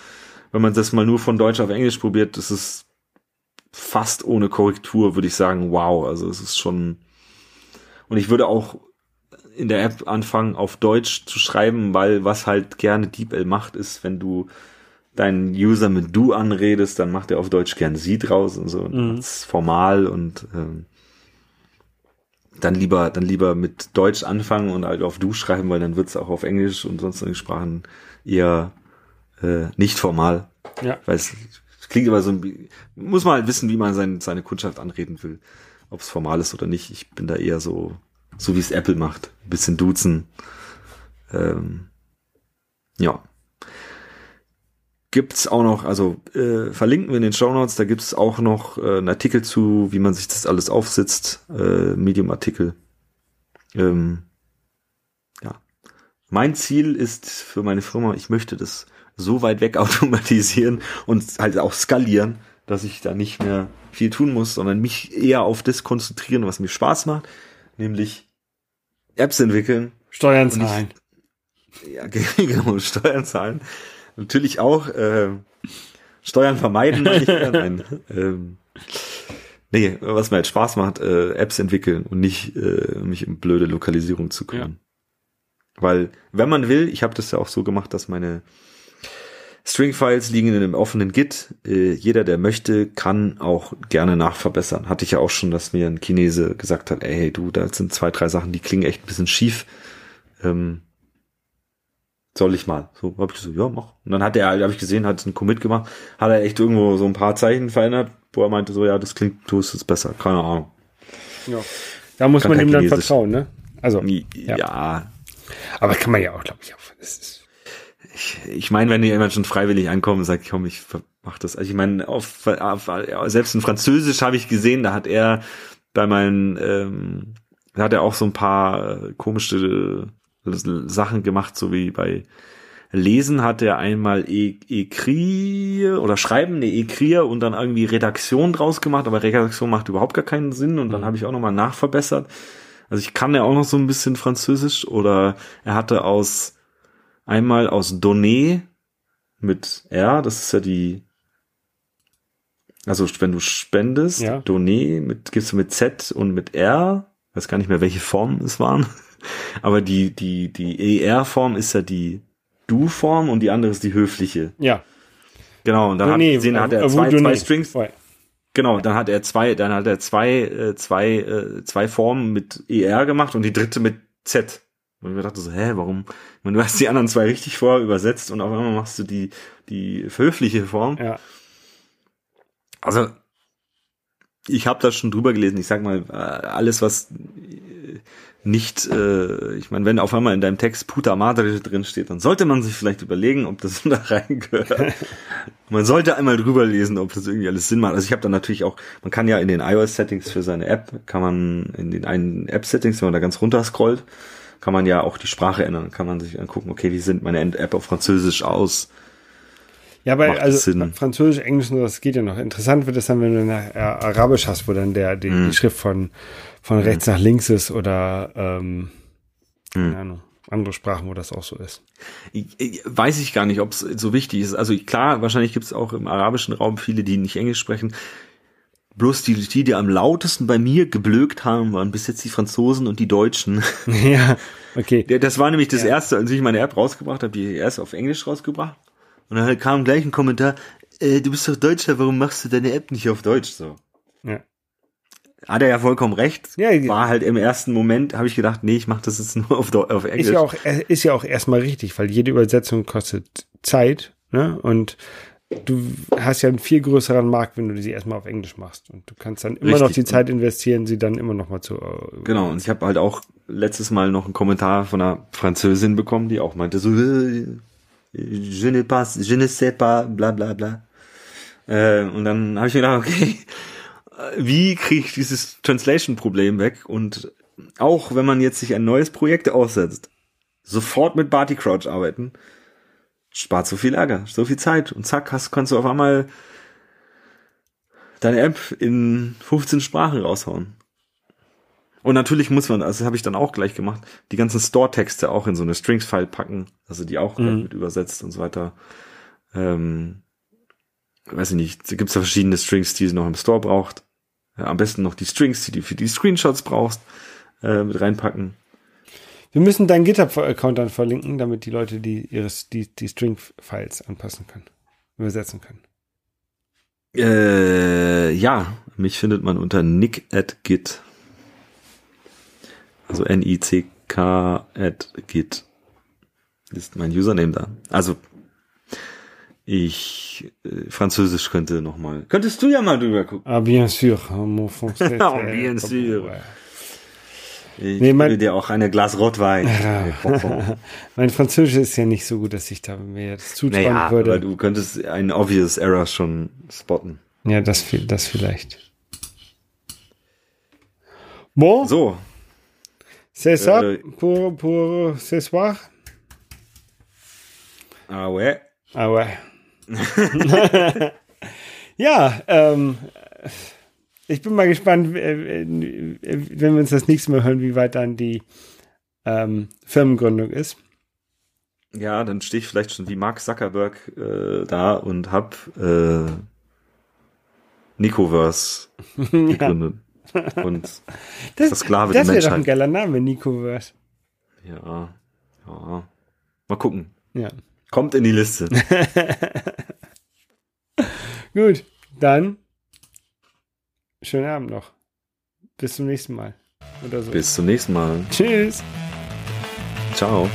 wenn man das mal nur von Deutsch auf Englisch probiert, das ist fast ohne Korrektur, würde ich sagen, wow. Also es ist schon. Und ich würde auch in der App anfangen, auf Deutsch zu schreiben, weil was halt gerne DeepL macht, ist, wenn du deinen User mit du anredest, dann macht er auf Deutsch gern sie draus und so. Und mhm. formal und ähm, dann lieber, dann lieber mit Deutsch anfangen und halt auf du schreiben, weil dann wird's auch auf Englisch und sonstigen Sprachen eher äh, nicht formal. Ja. Weil es klingt immer so ein, muss man halt wissen, wie man sein, seine Kundschaft anreden will. Ob es formal ist oder nicht. Ich bin da eher so, so wie es Apple macht. Ein bisschen duzen. Ähm, ja gibt's auch noch, also äh, verlinken wir in den Show Notes, da gibt's auch noch äh, einen Artikel zu, wie man sich das alles aufsitzt, äh, Medium-Artikel. Ähm, ja. Mein Ziel ist für meine Firma, ich möchte das so weit weg automatisieren und halt auch skalieren, dass ich da nicht mehr viel tun muss, sondern mich eher auf das konzentrieren, was mir Spaß macht, nämlich Apps entwickeln. Steuern zahlen. Ja, genau, Steuern zahlen natürlich auch äh, Steuern vermeiden. Nein, ähm, nee, was mir halt Spaß macht, äh, Apps entwickeln und nicht äh, mich um blöde Lokalisierung zu kümmern. Ja. Weil, wenn man will, ich habe das ja auch so gemacht, dass meine String-Files liegen in einem offenen Git. Äh, jeder, der möchte, kann auch gerne nachverbessern. Hatte ich ja auch schon, dass mir ein Chinese gesagt hat, ey, du, da sind zwei, drei Sachen, die klingen echt ein bisschen schief. Ähm, soll ich mal. So habe ich so, ja, mach. Und dann hat er, habe ich gesehen, hat einen Commit gemacht, hat er echt irgendwo so ein paar Zeichen verändert, wo er meinte, so, ja, das klingt, du ist besser, keine Ahnung. Ja. Da muss kann man ihm dann vertrauen, ne? Also. Ja. ja. Aber kann man ja auch, glaube ich, auch. ich ich meine, wenn jemand schon freiwillig ankommt und sagt, komm, ich mach das. Also ich meine, auf, auf, selbst in Französisch habe ich gesehen, da hat er bei meinen, ähm, da hat er auch so ein paar äh, komische Sachen gemacht, so wie bei Lesen hat er einmal e Ekrie oder Schreiben, ne Ekrie und dann irgendwie Redaktion draus gemacht, aber Redaktion macht überhaupt gar keinen Sinn und dann mhm. habe ich auch nochmal nachverbessert. Also ich kann ja auch noch so ein bisschen Französisch oder er hatte aus einmal aus Donné mit R, das ist ja die also wenn du spendest, ja. Donné mit gibst du mit Z und mit R, weiß gar nicht mehr welche Formen es waren. Aber die, die, die ER-Form ist ja die Du-Form und die andere ist die höfliche. Ja. Genau, und dann hat, nee, sehen, hat er zwei, zwei Strings. Genau, dann hat er zwei, dann hat er zwei, äh, zwei, äh, zwei Formen mit ER gemacht und die dritte mit Z. Und ich mir dachte so, hä, warum? Und du hast die anderen zwei richtig vorher übersetzt und auf einmal machst du die, die höfliche Form. Ja. Also, ich habe da schon drüber gelesen. Ich sag mal, äh, alles, was nicht, äh, ich meine, wenn auf einmal in deinem Text Puta Madre drin steht, dann sollte man sich vielleicht überlegen, ob das da reingehört. man sollte einmal drüber lesen, ob das irgendwie alles Sinn macht. Also ich habe dann natürlich auch, man kann ja in den iOS-Settings für seine App, kann man in den einen App-Settings, wenn man da ganz runter scrollt, kann man ja auch die Sprache ändern. Kann man sich angucken, okay, wie sind meine App auf Französisch aus? Ja, aber also Sinn. Französisch, Englisch, das geht ja noch. Interessant wird es dann, wenn du nach Arabisch hast, wo dann der die, mm. die Schrift von von mhm. rechts nach links ist oder ähm, keine mhm. Ahnung, andere Sprachen, wo das auch so ist. Weiß ich gar nicht, ob es so wichtig ist. Also klar, wahrscheinlich gibt es auch im arabischen Raum viele, die nicht Englisch sprechen. Bloß die, die, die am lautesten bei mir geblökt haben, waren bis jetzt die Franzosen und die Deutschen. Ja, okay. Das war nämlich das ja. erste, als ich meine App rausgebracht habe, die erst auf Englisch rausgebracht. Und dann kam gleich ein Kommentar, äh, du bist doch Deutscher, warum machst du deine App nicht auf Deutsch so? Ja hat er ja vollkommen recht. Ja, war halt im ersten Moment, habe ich gedacht, nee, ich mache das jetzt nur auf, auf Englisch. Ist ja auch, ist ja auch erstmal richtig, weil jede Übersetzung kostet Zeit, ne? Und du hast ja einen viel größeren Markt, wenn du sie erstmal auf Englisch machst. Und du kannst dann immer richtig. noch die Zeit investieren, sie dann immer noch mal zu. Äh, genau, und ich habe halt auch letztes Mal noch einen Kommentar von einer Französin bekommen, die auch meinte so, äh, je ne pas, je ne sais pas, bla bla bla. Äh, und dann habe ich mir gedacht, okay, wie kriege ich dieses Translation-Problem weg? Und auch wenn man jetzt sich ein neues Projekt aussetzt, sofort mit Barty Crouch arbeiten. Spart so viel Ärger, so viel Zeit und zack, hast, kannst du auf einmal deine App in 15 Sprachen raushauen. Und natürlich muss man, also das habe ich dann auch gleich gemacht, die ganzen Store-Texte auch in so eine Strings-File packen, also die auch mhm. mit übersetzt und so weiter. Ähm, weiß ich nicht, da gibt's ja verschiedene Strings, die sie noch im Store braucht. Am besten noch die Strings, die du für die Screenshots brauchst, äh, mit reinpacken. Wir müssen deinen GitHub-Account dann verlinken, damit die Leute die ihres, die, die String-Files anpassen können, übersetzen können. Äh, ja, mich findet man unter nick at git. Also N-I-C-K at git ist mein Username da. Also ich äh, Französisch könnte noch mal. Könntest du ja mal drüber gucken. Ah bien sûr, mon français. ah bien sûr. Ich nee, mein, dir auch eine Glas Rotwein. mein Französisch ist ja nicht so gut, dass ich da mir das zutrauen naja, würde. Aber du könntest einen obvious Error schon spotten. Ja, das, das vielleicht. Bon. So. C'est ça äh, pour, pour ce soir? Ah ouais. Ah ouais. ja, ähm, ich bin mal gespannt, wenn wir uns das nächste Mal hören, wie weit dann die ähm, Firmengründung ist. Ja, dann stehe ich vielleicht schon wie Mark Zuckerberg äh, da und hab äh, Nicoverse gegründet. ja. Und das, Versklave das wäre doch ein geiler Name, Nicoverse. Ja, ja. Mal gucken. Ja. Kommt in die Liste. Gut, dann schönen Abend noch. Bis zum nächsten Mal. Oder so. Bis zum nächsten Mal. Tschüss. Ciao.